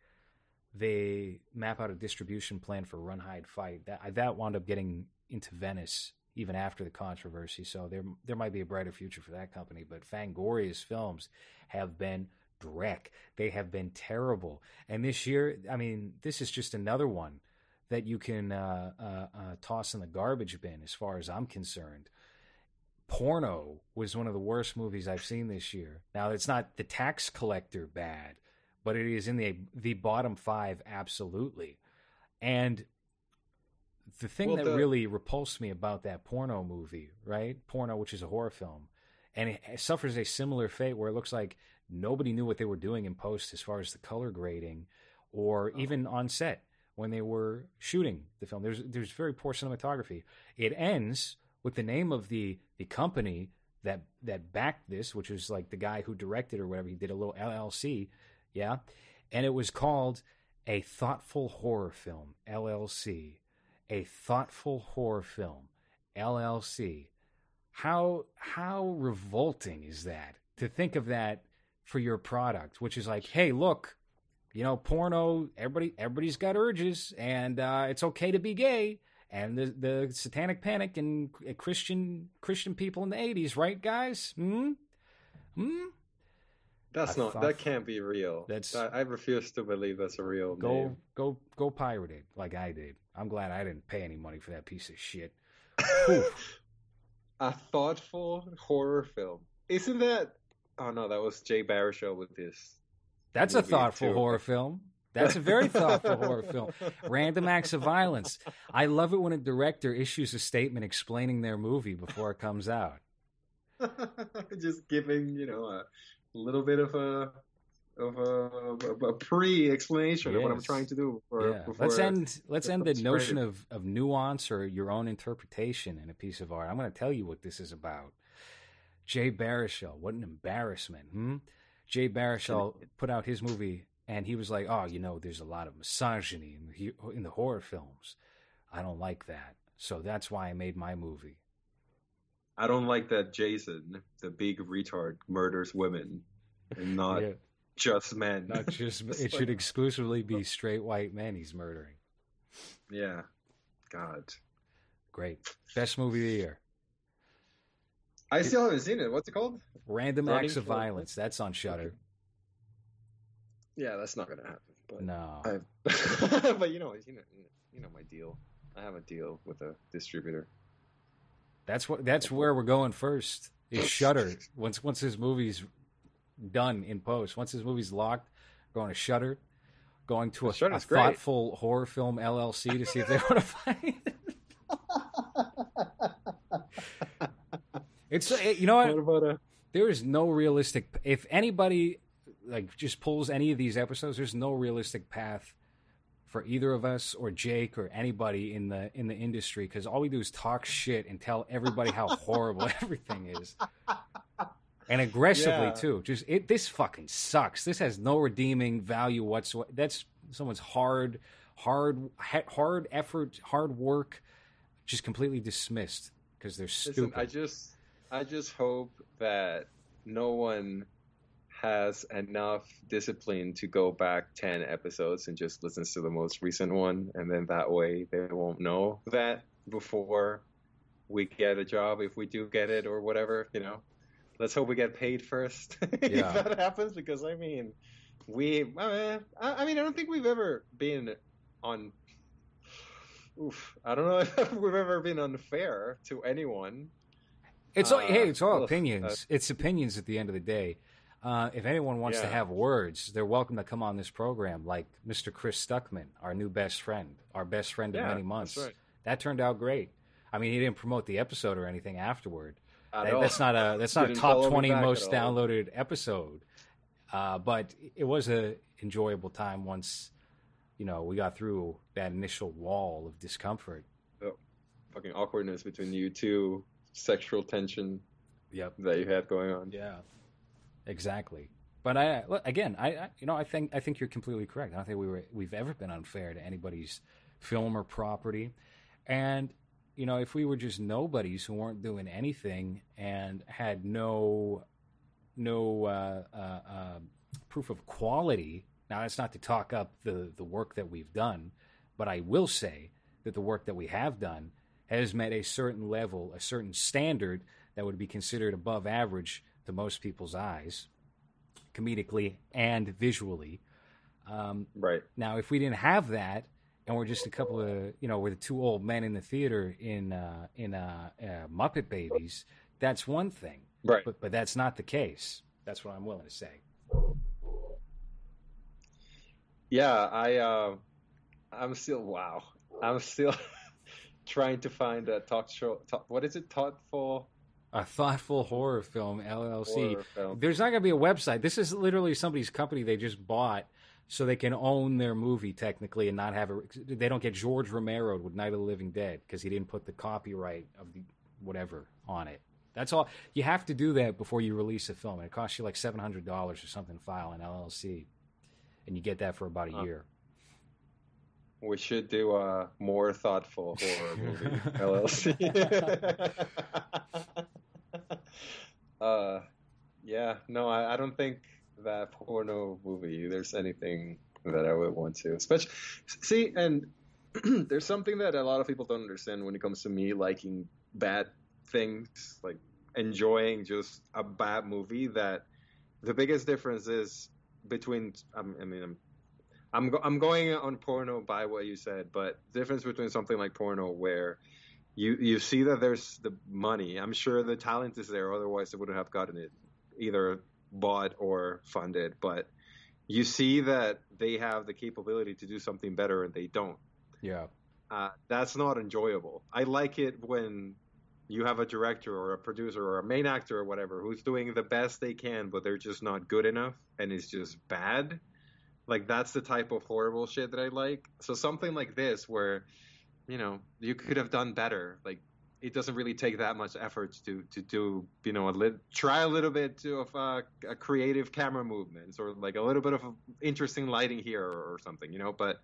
Speaker 1: they map out a distribution plan for Run Hide Fight. That that wound up getting into Venice even after the controversy. So there there might be a brighter future for that company. But Fangoria's films have been Breck. They have been terrible. And this year, I mean, this is just another one that you can uh, uh, uh, toss in the garbage bin, as far as I'm concerned. Porno was one of the worst movies I've seen this year. Now, it's not the tax collector bad, but it is in the the bottom five absolutely. And the thing well, that the... really repulsed me about that porno movie, right? Porno, which is a horror film, and it suffers a similar fate where it looks like nobody knew what they were doing in post as far as the color grading or oh. even on set when they were shooting the film. There's there's very poor cinematography. It ends with the name of the the company that that backed this, which was like the guy who directed or whatever. He did a little LLC, yeah, and it was called a thoughtful horror film LLC, a thoughtful horror film LLC. How how revolting is that to think of that for your product, which is like, hey, look, you know, porno. Everybody, everybody's got urges, and uh, it's okay to be gay. And the the satanic panic and Christian Christian people in the eighties, right, guys? Hmm. Hmm.
Speaker 2: That's I not. That can't be real. That's. I, I, refuse to believe that's a real.
Speaker 1: Go
Speaker 2: name.
Speaker 1: go go pirate it like I did. I'm glad I didn't pay any money for that piece of shit. *laughs*
Speaker 2: a thoughtful horror film. Isn't that Oh no, that was Jay Baruchel with this.
Speaker 1: That's a thoughtful too. horror film. That's a very thoughtful horror film. *laughs* Random acts of violence. I love it when a director issues a statement explaining their movie before it comes out. *laughs*
Speaker 2: Just giving, you know, a little bit of a of a, a pre-explanation yes. of what I'm trying to do. Before,
Speaker 1: yeah. Before let's end. Let's end the notion of of nuance or your own interpretation in a piece of art. I'm going to tell you what this is about. Jay Baruchel, what an embarrassment. Hmm? Jay Baruchel put out his movie, and he was like, "Oh, you know, there's a lot of misogyny in the, in the horror films. I don't like that, so that's why I made my movie."
Speaker 2: I don't like that Jason, the big retard, murders women and not yeah. just men.
Speaker 1: Not just. *laughs* it like, should exclusively be straight white men he's murdering.
Speaker 2: Yeah, God.
Speaker 1: Great, best movie of the year.
Speaker 2: I still haven't seen it. What's it called?
Speaker 1: Random Running Acts of Violence. That's on Shudder.
Speaker 2: Yeah, that's not gonna happen. But
Speaker 1: No. *laughs*
Speaker 2: But you know, you know, you know my deal. I have a deal with a distributor.
Speaker 1: That's what. That's where we're going first. Is *laughs* Shudder. once once this movie's done in post, once this movie's locked, going to Shudder, going to a, a thoughtful horror film LLC to see if they want to *laughs* find. it. It's uh, you know what
Speaker 2: about a?
Speaker 1: there is no realistic if anybody like just pulls any of these episodes there's no realistic path for either of us or Jake or anybody in the in the industry because all we do is talk shit and tell everybody how *laughs* horrible everything is and aggressively
Speaker 2: Yeah.
Speaker 1: too just it this fucking sucks this has no redeeming value whatsoever that's someone's hard hard hard effort hard work just completely dismissed because they're
Speaker 2: Listen,
Speaker 1: stupid
Speaker 2: I just, I just hope that no one has enough discipline to go back ten episodes and just listens to the most recent one, and then that way they won't know that before we get a job, if we do get it or whatever, you know. Let's hope we get paid first *laughs*
Speaker 1: Yeah.
Speaker 2: if that happens, because I mean, we, eh, I I mean, I don't think we've ever been on. Oof, I don't know *laughs* if we've ever been unfair to anyone.
Speaker 1: It's all,
Speaker 2: Uh,
Speaker 1: hey, it's all
Speaker 2: ugh,
Speaker 1: opinions. it's opinions at the end of the day. Uh, if anyone wants to have words, they're welcome to come on this program, like Mr. Chris Stuckman, our new best friend, our best friend of many months.
Speaker 2: right.
Speaker 1: That turned out great. I mean, he didn't promote the episode or anything afterward.
Speaker 2: At
Speaker 1: That- that's not a that's not a top twenty most downloaded episode, uh, but it was a enjoyable time once you know we got through that initial wall of discomfort.
Speaker 2: Oh, Fucking awkwardness between you two, sexual tension
Speaker 1: Yep.
Speaker 2: that you had going on.
Speaker 1: Yeah, exactly. But I again, I, I you know I think I think you're completely correct. I don't think we were we've ever been unfair to anybody's film or property, and you know if we were just nobodies who weren't doing anything and had no no uh, uh, uh, proof of quality. Now that's not to talk up the the work that we've done, but I will say that the work that we have done has met a certain level, a certain standard that would be considered above average to most people's eyes, comedically and visually. Um,
Speaker 2: Right.
Speaker 1: now, if we didn't have that, and we're just a couple of, you know, we're the two old men in the theater in uh, in uh, uh, Muppet Babies, that's one thing.
Speaker 2: Right.
Speaker 1: But but that's not the case. That's what I'm willing to say.
Speaker 2: Yeah, I uh, I'm still wow. I'm still *laughs* trying to find a talk show. Talk, what is it? Thoughtful
Speaker 1: A thoughtful horror film LLC.
Speaker 2: horror film.
Speaker 1: There's not going to be a website. This is literally somebody's company they just bought so they can own their movie technically and not have a. They don't get George Romero with Night of the Living Dead because he didn't put the copyright of the whatever on it. That's all. You have to do that before you release a film, and it costs you like seven hundred dollars or something to file an LLC, and you get that for about a
Speaker 2: Huh.
Speaker 1: year.
Speaker 2: We should do a more thoughtful horror movie *laughs* LLC. *laughs* uh, yeah, no, I, I don't think that porno movie. There's anything that I would want to, especially see, and *clears throat* there's something that a lot of people don't understand when it comes to me liking bad things, like enjoying just a bad movie. That the biggest difference is between. I mean, I'm I'm go- I'm going on porno by what you said, but difference between something like porno where you you see that there's the money. I'm sure the talent is there, otherwise they wouldn't have gotten it either bought or funded. But you see that they have the capability to do something better and they don't.
Speaker 1: Yeah,
Speaker 2: Uh, that's not enjoyable. I like it when you have a director or a producer or a main actor or whatever who's doing the best they can, but they're just not good enough and it's just bad. Like that's the type of horrible shit that I like. So something like this where, you know, you could have done better. Like it doesn't really take that much effort to to do, you know, a lit- try a little bit to, of uh, a creative camera movements or like a little bit of interesting lighting here or, or something, you know. But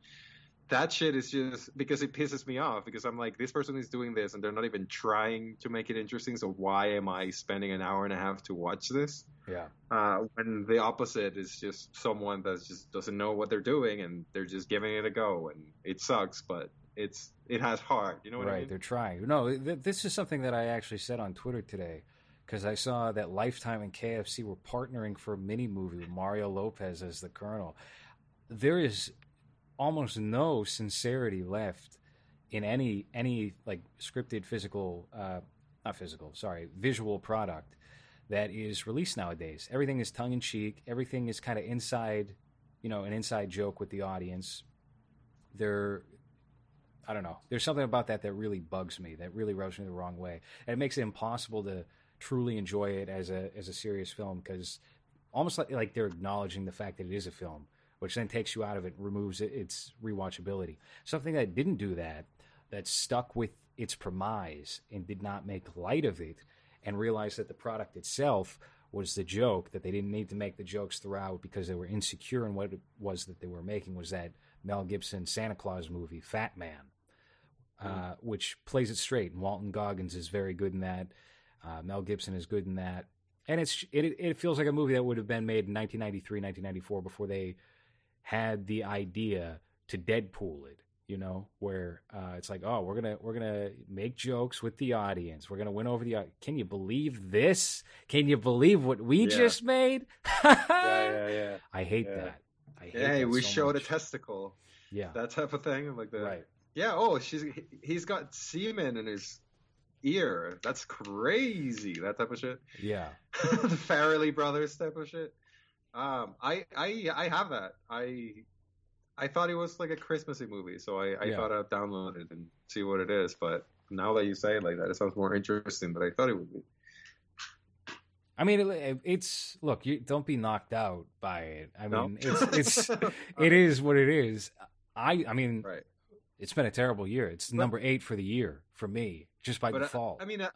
Speaker 2: that shit is just because it pisses me off because I'm like, this person is doing this and they're not even trying to make it interesting. So why am I spending an hour and a half to watch this?
Speaker 1: yeah.
Speaker 2: Uh, when the opposite is just someone that just doesn't know what they're doing and they're just giving it a go and it sucks, but it's it has heart. You know what
Speaker 1: right,
Speaker 2: I mean? Right.
Speaker 1: They're trying. No, th- this is something that I actually said on Twitter today because I saw that Lifetime and KFC were partnering for a mini movie with Mario Lopez as the Colonel. there is almost no sincerity left in any any like scripted physical uh not physical sorry visual product that is released nowadays. Everything is tongue in cheek everything is kind of inside you know an inside joke with the audience. There i don't know. There's something about that that really bugs me that really rubs me the wrong way. And it makes it impossible to truly enjoy it as a as a serious film because almost like like they're acknowledging the fact that it is a film which then takes you out of it, removes its rewatchability. Something that didn't do that, that stuck with its premise and did not make light of it, and realized that the product itself was the joke, that they didn't need to make the jokes throughout because they were insecure in what it was that they were making, was that Mel Gibson Santa Claus movie, Fat Man, uh, mm. which plays it straight. And Walton Goggins is very good in that. Uh, Mel Gibson is good in that. And it's it, it feels like a movie that would have been made in 1993, 1994 before they had the idea to Deadpool it, you know, where uh, it's like, oh, we're gonna we're gonna make jokes with the audience. We're gonna win over the. Can you believe this? Can you believe what we yeah. just made?
Speaker 2: yeah, yeah, yeah. *laughs*
Speaker 1: I hate yeah. that. I hate
Speaker 2: hey,
Speaker 1: that
Speaker 2: we
Speaker 1: so
Speaker 2: showed
Speaker 1: much.
Speaker 2: a testicle.
Speaker 1: Yeah,
Speaker 2: that type of thing. Like the
Speaker 1: right.
Speaker 2: Yeah. Oh, she's he's got semen in his ear. That's crazy. That type of shit.
Speaker 1: Yeah. *laughs*
Speaker 2: the Farrelly brothers type of shit. Um, I I I have that. I I thought it was like a Christmassy movie, so I, I yeah. thought I'd download it and see what it is. But now that you say it like that, it sounds more interesting than I thought it would be.
Speaker 1: I mean, it, it's look. You don't be knocked out by it. I mean, no? it's *laughs* it's it is what it is. I I mean,
Speaker 2: right.
Speaker 1: It's been a terrible year. It's but, number eight for the year for me, just by default.
Speaker 2: I, I mean,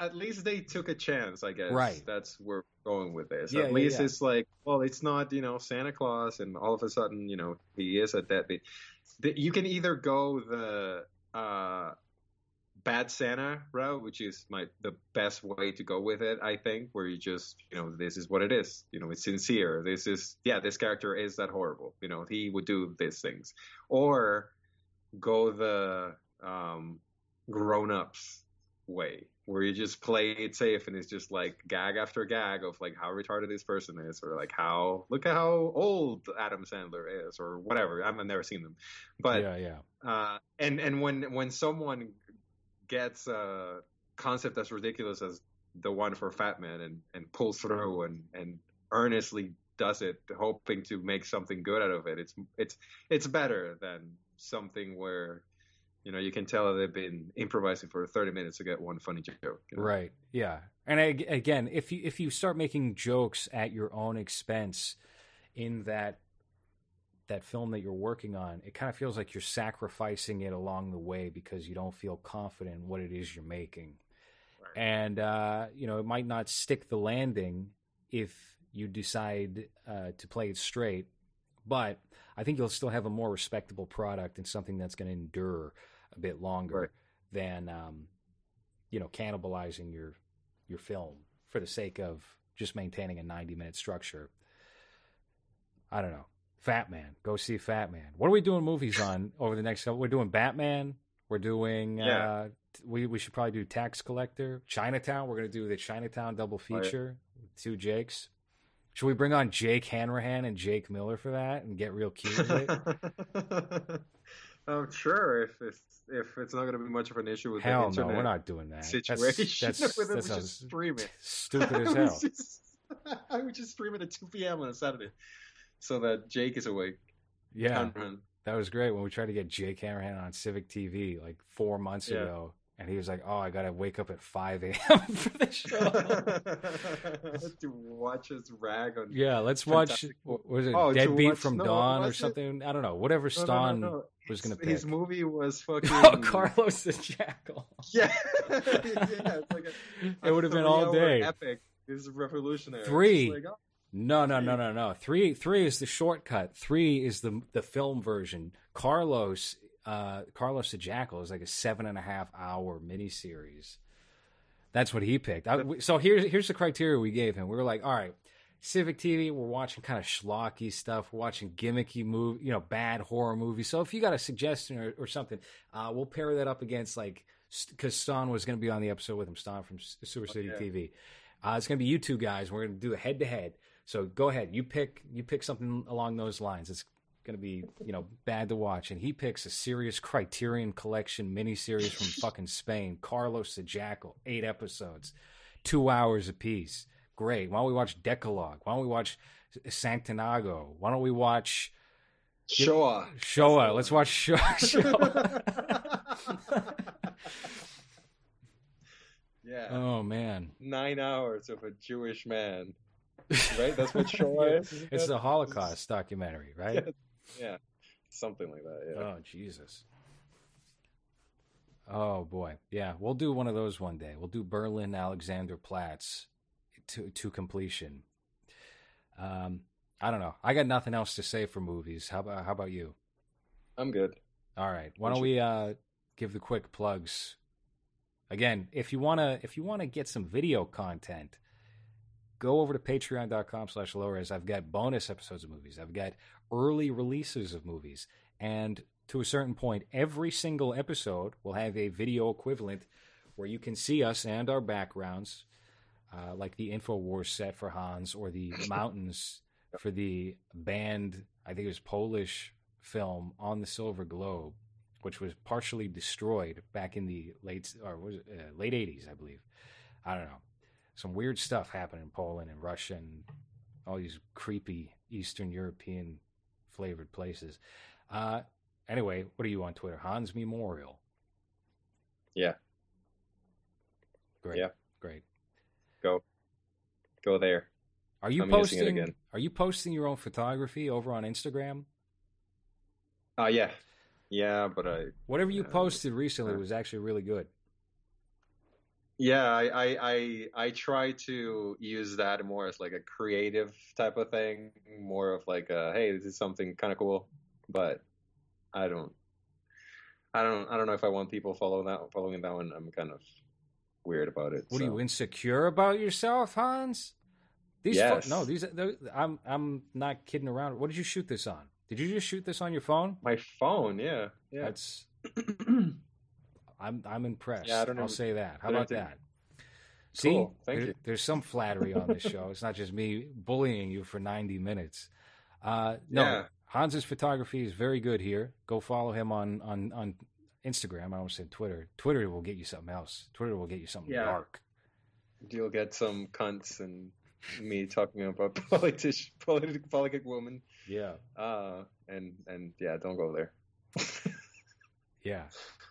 Speaker 2: at least they took a chance, I guess.
Speaker 1: Right.
Speaker 2: That's where we're going with this.
Speaker 1: Yeah,
Speaker 2: at
Speaker 1: yeah,
Speaker 2: least
Speaker 1: yeah.
Speaker 2: it's like, well, it's not, you know, Santa Claus and all of a sudden, you know, he is a deadbeat. You can either go the uh, bad Santa route, which is my the best way to go with it, I think, where you just, you know, this is what it is. You know, it's sincere. This is, yeah, this character is that horrible. You know, he would do these things. Or go the um, grown ups way where you just play it safe and it's just like gag after gag of like how retarded this person is or like how look at how old Adam Sandler is or whatever. I've never seen them, but
Speaker 1: yeah, yeah.
Speaker 2: Uh, and and when when someone gets a concept as ridiculous as the one for Fat Man and and pulls through and and earnestly does it, hoping to make something good out of it, it's it's it's better than something where you know, you can tell they've been improvising for 30 minutes to get one funny joke. You know?
Speaker 1: Right. Yeah. And I, again, if you if you start making jokes at your own expense in that that film that you're working on, it kind of feels like you're sacrificing it along the way because you don't feel confident in what it is you're making.
Speaker 2: Right.
Speaker 1: And uh, you know, it might not stick the landing if you decide uh, to play it straight, but I think you'll still have a more respectable product and something that's going to endure a bit longer
Speaker 2: right.
Speaker 1: than um, you know cannibalizing your your film for the sake of just maintaining a 90 minute structure. I don't know. Fat Man. Go see Fat Man. What are we doing movies *laughs* on over the next couple? We're doing Batman. We're doing.
Speaker 2: Yeah.
Speaker 1: Uh, we we should probably do Tax Collector. Chinatown. We're gonna do the Chinatown double feature. Yeah. Two Jakes. Should we bring on Jake Hanrahan and Jake Miller for that and get real cute with it? *laughs*
Speaker 2: I'm sure if it's if it's not going to be much of an issue with
Speaker 1: hell
Speaker 2: the internet
Speaker 1: no, we're not doing that
Speaker 2: situation.
Speaker 1: That's, that's, *laughs*
Speaker 2: with it,
Speaker 1: that's
Speaker 2: we just stream it.
Speaker 1: Stupid *laughs* as hell.
Speaker 2: Just, I would just stream it at 2 p.m. on a Saturday, so that Jake is awake.
Speaker 1: Yeah,
Speaker 2: Hanrahan.
Speaker 1: that was great when we tried to get Jake Hanrahan on Civic TV like four months
Speaker 2: Yeah.
Speaker 1: ago, and he was like, "Oh, I got to wake up at 5 a.m. *laughs* for the show." *laughs*
Speaker 2: to watch his rag on.
Speaker 1: yeah, let's watch.
Speaker 2: Fantastic
Speaker 1: what Was it
Speaker 2: Oh,
Speaker 1: Deadbeat
Speaker 2: watch-
Speaker 1: from
Speaker 2: no,
Speaker 1: Dawn or
Speaker 2: was it-
Speaker 1: something? I don't know. Whatever
Speaker 2: No,
Speaker 1: Stan
Speaker 2: no.
Speaker 1: was gonna
Speaker 2: His
Speaker 1: pick.
Speaker 2: movie was *laughs* fucking.
Speaker 1: Oh, Carlos the Jackal.
Speaker 2: Yeah, yeah, like a,
Speaker 1: It would have been all day.
Speaker 2: Epic. Is revolutionary.
Speaker 1: Three.
Speaker 2: Like, oh,
Speaker 1: No, no, no, no, no. Three, three is the shortcut. Three is the the film version. Carlos, uh, Carlos the Jackal is like a seven and a half hour miniseries. That's what he picked. I, so here's here's the criteria we gave him. We were like, all right, Civic TV. We're watching kind of schlocky stuff. We're watching gimmicky movie, you know, bad horror movies. So if you got a suggestion or, or something, uh, we'll pair that up against like because Stan was going to be on the episode with him. Stan from Super City
Speaker 2: yeah.
Speaker 1: TV. Uh, it's going to be you two guys. We're going to do a head to head. So go ahead. You pick. You pick something along those lines. It's going to be you know bad to watch, and he picks a serious Criterion Collection miniseries from *laughs* fucking Spain, Carlos the Jackal, eight episodes, two hours apiece. Great. Why don't we watch Decalogue? Why don't we watch Satantango? Why don't we watch
Speaker 2: Shoah?
Speaker 1: Shoah. Let's watch *laughs* Shoah. Shoah. *laughs*
Speaker 2: yeah.
Speaker 1: oh man,
Speaker 2: Nine hours of a Jewish man. Right? That's what Shoah is?
Speaker 1: it's the Holocaust documentary, right?
Speaker 2: Yeah. Yeah. Something like that, yeah.
Speaker 1: Oh Jesus. Oh boy, yeah, we'll do one of those one day. We'll do Berlin Alexander Platz to to completion. Um, I don't know. I got nothing else to say for movies. How about how about you?
Speaker 2: I'm good.
Speaker 1: All right. Why don't we uh, give the quick plugs? Again, if you wanna if you wanna get some video content, go over to patreon.com slash lowres. I've got bonus episodes of movies. I've got early releases of movies. And to a certain point, every single episode will have a video equivalent where you can see us and our backgrounds, uh, like the InfoWars set for Hans or the *laughs* mountains for the band, I think it was Polish film on the Silver Globe, which was partially destroyed back in the late or was it, uh, late 80s, I believe. I don't know. Some weird stuff happened in Poland and Russia and all these creepy Eastern European flavored places. Uh, anyway, what are you on Twitter? Hans Memorial.
Speaker 2: Yeah.
Speaker 1: Great.
Speaker 2: Yeah.
Speaker 1: Great.
Speaker 2: Go. Go there.
Speaker 1: Are you
Speaker 2: I'm
Speaker 1: posting?
Speaker 2: again.
Speaker 1: Are you posting your own photography over on Instagram?
Speaker 2: Oh yeah. Yeah, but I
Speaker 1: Whatever you
Speaker 2: Uh,
Speaker 1: posted recently
Speaker 2: uh,
Speaker 1: was actually really good.
Speaker 2: Yeah, I, I I I try to use that more as like a creative type of thing, more of like a hey, this is something kind of cool, but I don't I don't I don't know if I want people following that following that one. I'm kind of weird about it.
Speaker 1: What are
Speaker 2: so.
Speaker 1: you insecure about yourself, Hans? These
Speaker 2: Yes.
Speaker 1: no, these I'm I'm not kidding around. What did you shoot this on? Did you just shoot this on your phone?
Speaker 2: My phone, yeah, yeah.
Speaker 1: That's *clears throat* I'm I'm impressed.
Speaker 2: Yeah, I don't
Speaker 1: I'll
Speaker 2: know.
Speaker 1: say that. How about
Speaker 2: think-
Speaker 1: that? See,
Speaker 2: Cool. Thank
Speaker 1: there-
Speaker 2: you.
Speaker 1: there's some flattery on this show. It's not just me bullying you for 90 minutes. Uh, no,
Speaker 2: Yeah.
Speaker 1: Hans's photography is very good here. Go follow him on on on Instagram. I almost said Twitter. Twitter will get you something else. Twitter will get you something
Speaker 2: Yeah.
Speaker 1: dark.
Speaker 2: You'll get some cunts and me talking about *laughs* politician, politic, politic woman.
Speaker 1: Yeah,
Speaker 2: Uh, and and yeah, don't go there. *laughs*
Speaker 1: yeah.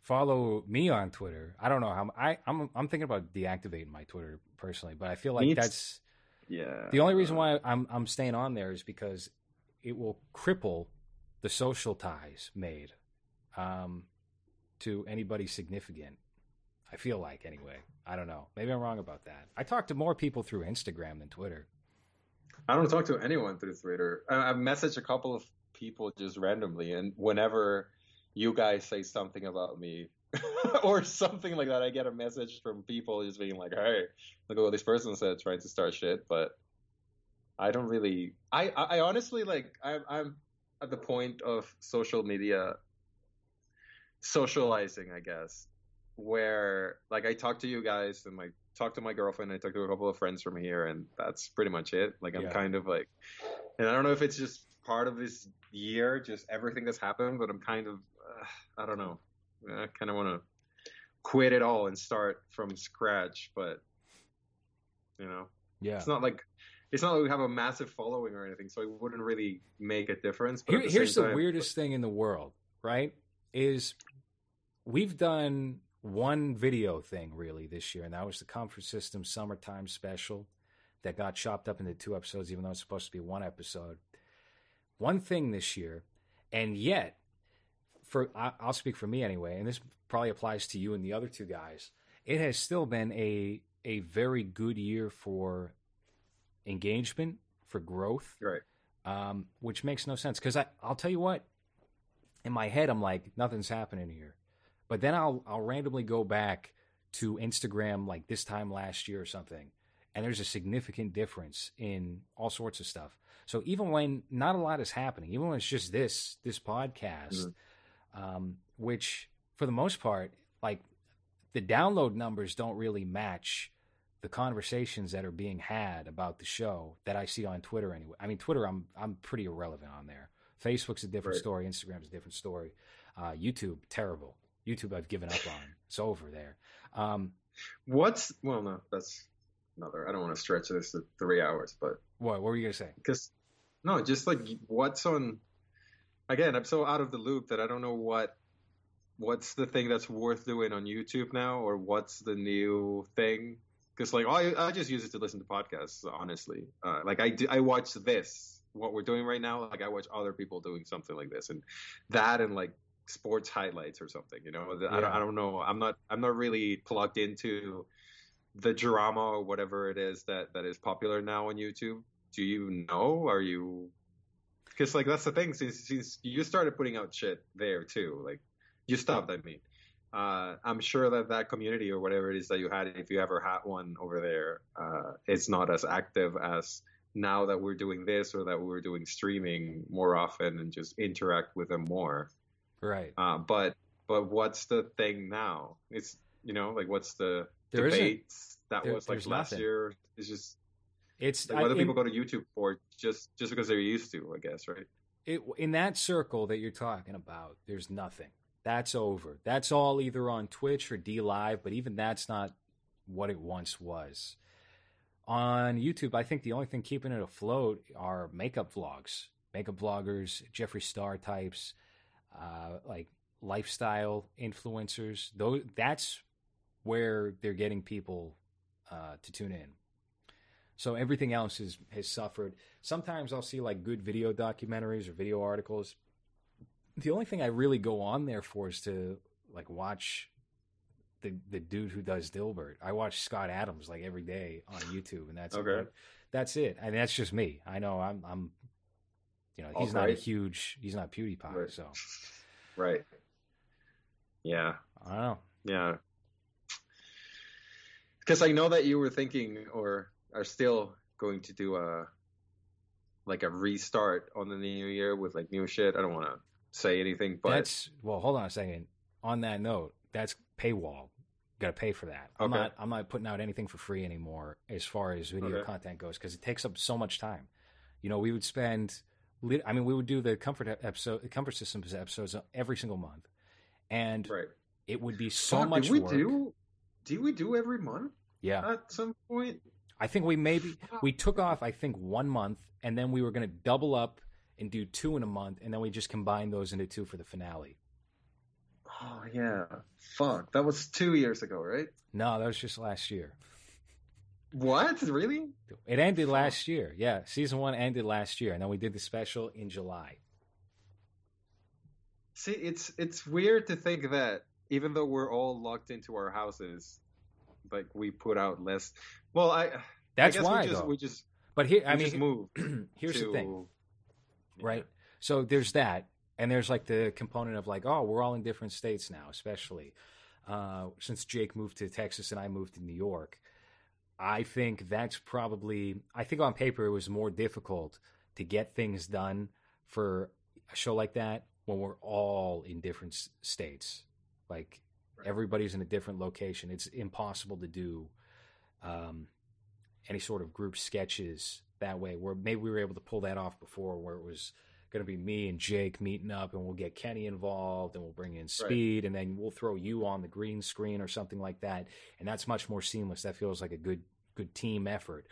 Speaker 1: Follow me on Twitter. I don't know how I I'm I'm thinking about deactivating my Twitter personally, but I feel like that's
Speaker 2: yeah.
Speaker 1: The only reason why I'm I'm staying on there is because it will cripple the social ties made um, to anybody significant. I feel like anyway. I don't know. Maybe I'm wrong about that. I talk to more people through Instagram than Twitter.
Speaker 2: I don't talk to anyone through Twitter. I, I've messaged a couple of people just randomly, and whenever you guys say something about me *laughs* or something like that, I get a message from people just being like, "Hey, look at what this person said, trying to start shit." But I don't really. I I, I honestly like. I'm I'm at the point of social media socializing, I guess, where like I talk to you guys and like talk to my girlfriend. I talk to a couple of friends from here, and that's pretty much it. Like I'm
Speaker 1: Yeah.
Speaker 2: kind of like, and I don't know if it's just part of this year, just everything that's happened, but I'm kind of, uh, I don't know. I kind of want to quit it all and start from scratch, but you know,
Speaker 1: Yeah.
Speaker 2: it's not like. It's not like we have a massive following or anything, so it wouldn't really make a difference. But
Speaker 1: Here,
Speaker 2: the
Speaker 1: here's the
Speaker 2: time,
Speaker 1: weirdest thing in the world, right? Is we've done one video thing really this year, and that was the Comfort System Summertime Special that got chopped up into two episodes, even though it's supposed to be one episode. One thing this year, and yet, for I, I'll speak for me anyway, and this probably applies to you and the other two guys. It has still been a a very good year for engagement, for growth,
Speaker 2: right?
Speaker 1: um, which makes no sense because I'll tell you what, in my head I'm like nothing's happening here, but then I'll I'll randomly go back to Instagram like this time last year or something, and there's a significant difference in all sorts of stuff. So even when not a lot is happening, even when it's just this this podcast, um, which for the most part, like the download numbers don't really match the conversations that are being had about the show that I see on Twitter anyway. I mean, Twitter, I'm I'm pretty irrelevant on there. Facebook's a different
Speaker 2: Right.
Speaker 1: story. Instagram's a different story. Uh, YouTube, terrible. YouTube, I've given up on. It's over there. Um,
Speaker 2: What's well, no, that's another. I don't want to stretch this to three hours, but
Speaker 1: what, what were you gonna say?
Speaker 2: because no, just like what's on. Again, I'm so out of the loop that I don't know what what's the thing that's worth doing on YouTube now, or what's the new thing. Because like I, I just use it to listen to podcasts. Honestly, uh, like I do, I watch this what we're doing right now. Like I watch other people doing something like this, and that and like sports highlights or something. You know, I, don't, I don't know. I'm not I'm not really plugged into the drama or whatever it is that that is popular now on YouTube. Do you know? Are you? Because like that's the thing. Since, since you started putting out shit there too, like you stopped. I mean, uh, I'm sure that that community or whatever it is that you had, if you ever had one over there, uh, it's not as active as now that we're doing this or that we're doing streaming more often and just interact with them more.
Speaker 1: Right.
Speaker 2: Uh, but but what's the thing now? It's you know like what's the
Speaker 1: There
Speaker 2: debates that
Speaker 1: There-
Speaker 2: was like last
Speaker 1: nothing.
Speaker 2: year? It's just
Speaker 1: It's
Speaker 2: like
Speaker 1: I-
Speaker 2: do
Speaker 1: in-
Speaker 2: people go to YouTube for? Just just because they're used to, I guess, right?
Speaker 1: it, in that circle that you're talking about, there's nothing. That's over. That's all either on Twitch or DLive, but even that's not what it once was. On YouTube, I think the only thing keeping it afloat are makeup vlogs, makeup vloggers, Jeffree Star types, uh, like lifestyle influencers. Those that's where they're getting people uh, to tune in. So everything else is has suffered. Sometimes I'll see like good video documentaries or video articles. The only thing I really go on there for is to like watch the the dude who does Dilbert. I watch Scott Adams like every day on YouTube, and that's
Speaker 2: Okay.
Speaker 1: that- that's it. And that's just me. I know I'm I'm you know he's not a huge he's not PewDiePie,
Speaker 2: Right.
Speaker 1: so
Speaker 2: Right. Yeah.
Speaker 1: I don't know.
Speaker 2: Yeah. Because I know that you were thinking or are still going to do a like a restart on the new year with like new shit. I don't want to say anything, but
Speaker 1: that's well. Hold on a second. On that note, that's paywall. Got to pay for that. I'm not. I'm not putting out anything for free anymore as far as video
Speaker 2: Okay.
Speaker 1: content goes because it takes up so much time. You know, we would spend. I mean, we would do the comfort episode, the comfort systems episodes every single month, and
Speaker 2: right.
Speaker 1: it would be so
Speaker 2: Fuck,
Speaker 1: much
Speaker 2: did we
Speaker 1: work.
Speaker 2: do? Do we do every month
Speaker 1: Yeah,
Speaker 2: at some point?
Speaker 1: I think we maybe we took off. I think one month, and then we were going to double up and do two in a month, and then we just combined those into two for the finale.
Speaker 2: Oh yeah. Fuck. That was two years ago, right?
Speaker 1: No, that was just last year.
Speaker 2: What? Really?
Speaker 1: It ended last year. Yeah, season one ended last year, and then we did the special in July.
Speaker 2: See, it's it's weird to think that even though we're all locked into our houses, like we put out less. Well, I
Speaker 1: That's
Speaker 2: I
Speaker 1: why,
Speaker 2: we just
Speaker 1: though.
Speaker 2: we just
Speaker 1: But here, I mean,
Speaker 2: move. *clears throat*
Speaker 1: here's
Speaker 2: to,
Speaker 1: the thing, right? So there's that, and there's like the component of like, oh, we're all in different states now, especially uh, since Jake moved to Texas and I moved to New York. I think that's probably. I think on paper it was more difficult to get things done for a show like that when we're all in different s- states. Like
Speaker 2: Right.
Speaker 1: everybody's in a different location. It's impossible to do um, any sort of group sketches that way. Where maybe we were able to pull that off before, where it was going to be me and Jake meeting up, and we'll get Kenny involved, and we'll bring in Speed, and then we'll throw you on the green screen or something like that, and that's much more seamless. That feels like a good good team effort.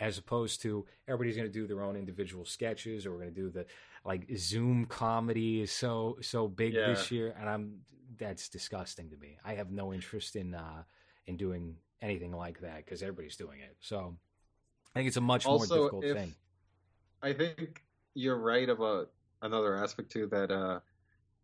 Speaker 1: As opposed to everybody's going to do their own individual sketches, or we're going to do the like Zoom comedy is so so big
Speaker 2: Yeah.
Speaker 1: this year, and I'm that's disgusting to me. I have no interest in uh, in doing anything like that because everybody's doing it. So I think it's a much more difficult
Speaker 2: if-
Speaker 1: thing.
Speaker 2: I think you're right about another aspect too. That uh,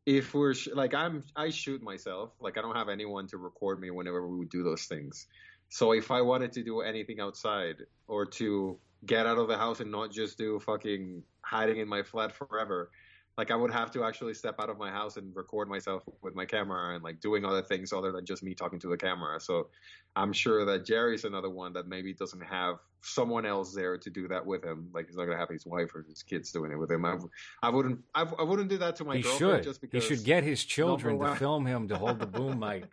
Speaker 2: if we're sh- like I'm, I shoot myself. Like I don't have anyone to record me whenever we would do those things. So if I wanted to do anything outside or to get out of the house and not just do fucking hiding in my flat forever, like I would have to actually step out of my house and record myself with my camera and like doing other things other than just me talking to the camera. So I'm sure that Jerry's another one that maybe doesn't have someone else there to do that with him. Like he's not gonna have his wife or his kids doing it with him. I, I wouldn't. I, I wouldn't do that to my
Speaker 1: he
Speaker 2: girlfriend
Speaker 1: should.
Speaker 2: just
Speaker 1: He should get his children to film him to hold the boom mic,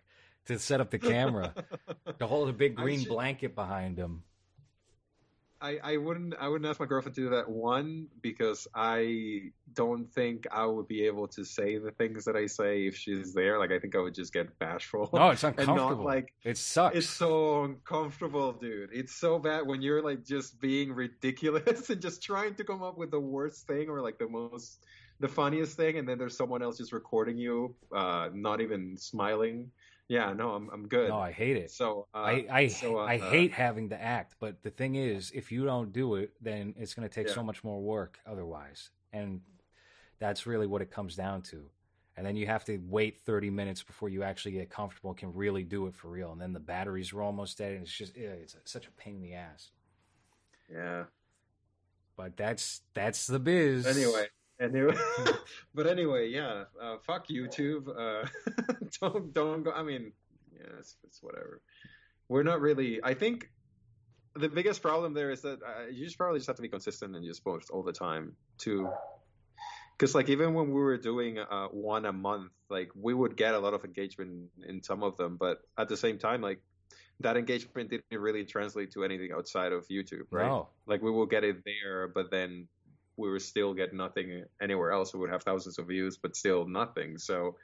Speaker 1: to set up the camera, to hold a big *laughs* green blanket behind him.
Speaker 2: I, I wouldn't I wouldn't ask my girlfriend to do that one because I don't think I would be able to say the things that I say if she's there. Like I think I would just get bashful.
Speaker 1: No, it's uncomfortable. *laughs*
Speaker 2: and not like
Speaker 1: it sucks.
Speaker 2: it's so uncomfortable, dude. It's so bad when you're like just being ridiculous *laughs* and just trying to come up with the worst thing or like the most the funniest thing and then there's someone else just recording you uh not even smiling. Yeah, no, I'm I'm good.
Speaker 1: no, I hate it.
Speaker 2: so uh,
Speaker 1: I I,
Speaker 2: so, uh,
Speaker 1: I hate having to act, but the thing is, if you don't do it, then it's going to take so much more work otherwise, and that's really what it comes down to. And then you have to wait thirty minutes before you actually get comfortable and can really do it for real. And then the batteries are almost dead, and it's just it's such a pain in the ass.
Speaker 2: Yeah.
Speaker 1: But that's that's the biz.
Speaker 2: Anyway, anyway, *laughs* but anyway, yeah. Uh, fuck YouTube. Uh, *laughs* don't don't go. I mean, yeah, it's, it's whatever. We're not really. I think the biggest problem there is that uh, you just probably just have to be consistent and just post all the time too. Because like even when we were doing uh, one a month, like we would get a lot of engagement in some of them, but at the same time, like that engagement didn't really translate to anything outside of YouTube, right?
Speaker 1: No,
Speaker 2: like we will get it there, but then we would still get nothing anywhere else. We would have thousands of views, but still nothing. So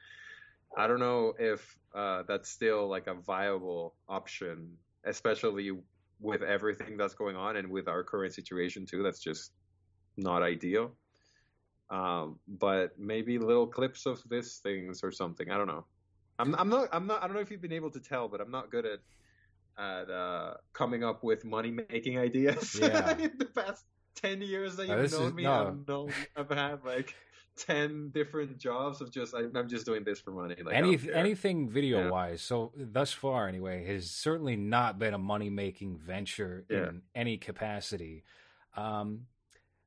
Speaker 2: I don't know if uh, that's still like a viable option, especially with everything that's going on and with our current situation too. That's just not ideal. Um, but maybe little clips of this things or something. I don't know. I'm, I'm not. I'm not. I don't know if you've been able to tell, but I'm not good at at uh, coming up with money making *laughs* ideas.
Speaker 1: Yeah.
Speaker 2: in the past ten years that you've
Speaker 1: this is-
Speaker 2: known me,
Speaker 1: no.
Speaker 2: I've known I've had like ten different jobs of just I, I'm just doing this for money. Like
Speaker 1: Any, anything video wise. So thus far, anyway, has certainly not been a money making venture
Speaker 2: Yeah.
Speaker 1: in any capacity. Um,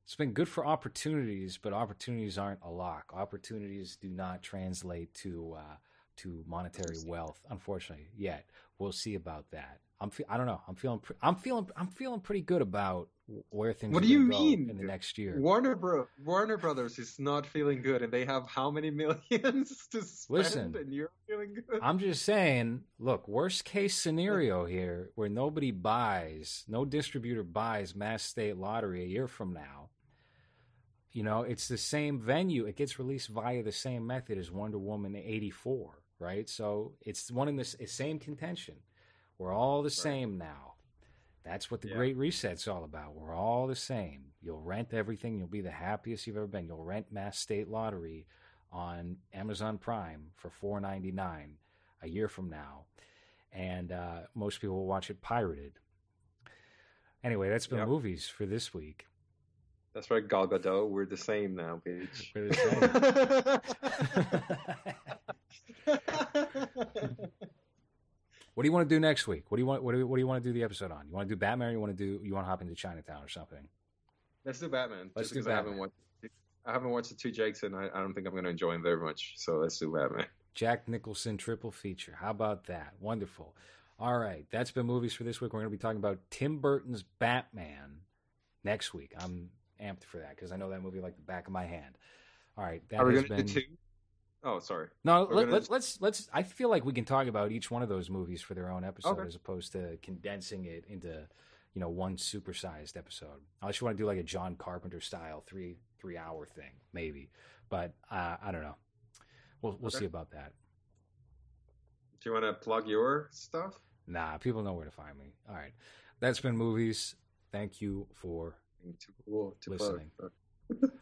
Speaker 1: it's been good for opportunities, but opportunities aren't a lock. Opportunities do not translate to uh, to monetary wealth, unfortunately. Yet we'll see about that. I'm fe- I don't know. I'm feeling pre- I'm feeling I'm feeling pretty good about where things.
Speaker 2: What
Speaker 1: are
Speaker 2: do you mean?
Speaker 1: in the next year?
Speaker 2: Warner Bro Warner Brothers is not feeling good, and they have how many *laughs* millions to spend,
Speaker 1: Listen,
Speaker 2: and you're feeling good.
Speaker 1: I'm just saying, look, worst case *laughs* scenario here where nobody buys, no distributor buys Mass State Lottery a year from now. You know, it's the same venue. It gets released via the same method as Wonder Woman 84, right? So it's one in the same contention. We're all the same now. That's what the
Speaker 2: Yeah.
Speaker 1: Great Reset's all about. We're all the same. You'll rent everything. You'll be the happiest you've ever been. You'll rent Mass State Lottery on Amazon Prime for four ninety nine a year from now, and uh, most people will watch it pirated. Anyway, that's been
Speaker 2: Yep.
Speaker 1: movies for this week.
Speaker 2: That's right, Gal Gadot. We're the same now, bitch.
Speaker 1: We're *laughs* *laughs* *laughs* What do you want to do next week? What do you want? What do you, what do you want to do the episode on? You want to do Batman? Or you want to do? You want to hop into Chinatown or something?
Speaker 2: Let's do Batman.
Speaker 1: Let's
Speaker 2: just
Speaker 1: do
Speaker 2: because I haven't
Speaker 1: Batman.
Speaker 2: watched. I haven't watched the two Jakes, and I, I don't think I'm going to enjoy them very much. So let's do Batman.
Speaker 1: Jack Nicholson triple feature. How about that? Wonderful. All right, that's been movies for this week. We're going to be talking about Tim Burton's Batman next week. I'm amped for that because I know that movie like the back of my hand. All right, that
Speaker 2: Are we
Speaker 1: has
Speaker 2: going to
Speaker 1: been.
Speaker 2: do two? Oh, sorry.
Speaker 1: No,
Speaker 2: We're
Speaker 1: let,
Speaker 2: just-
Speaker 1: let's let's. I feel like we can talk about each one of those movies for their own episode
Speaker 2: Okay.
Speaker 1: as opposed to condensing it into, you know, one supersized episode. Unless you want to do like a John Carpenter style three three hour thing, maybe. But uh, I don't know. We'll we'll
Speaker 2: Okay.
Speaker 1: see about that.
Speaker 2: Do you want to plug your stuff?
Speaker 1: Nah, people know where to find me. All right, that's been movies. Thank you for
Speaker 2: cool.
Speaker 1: Listening. *laughs*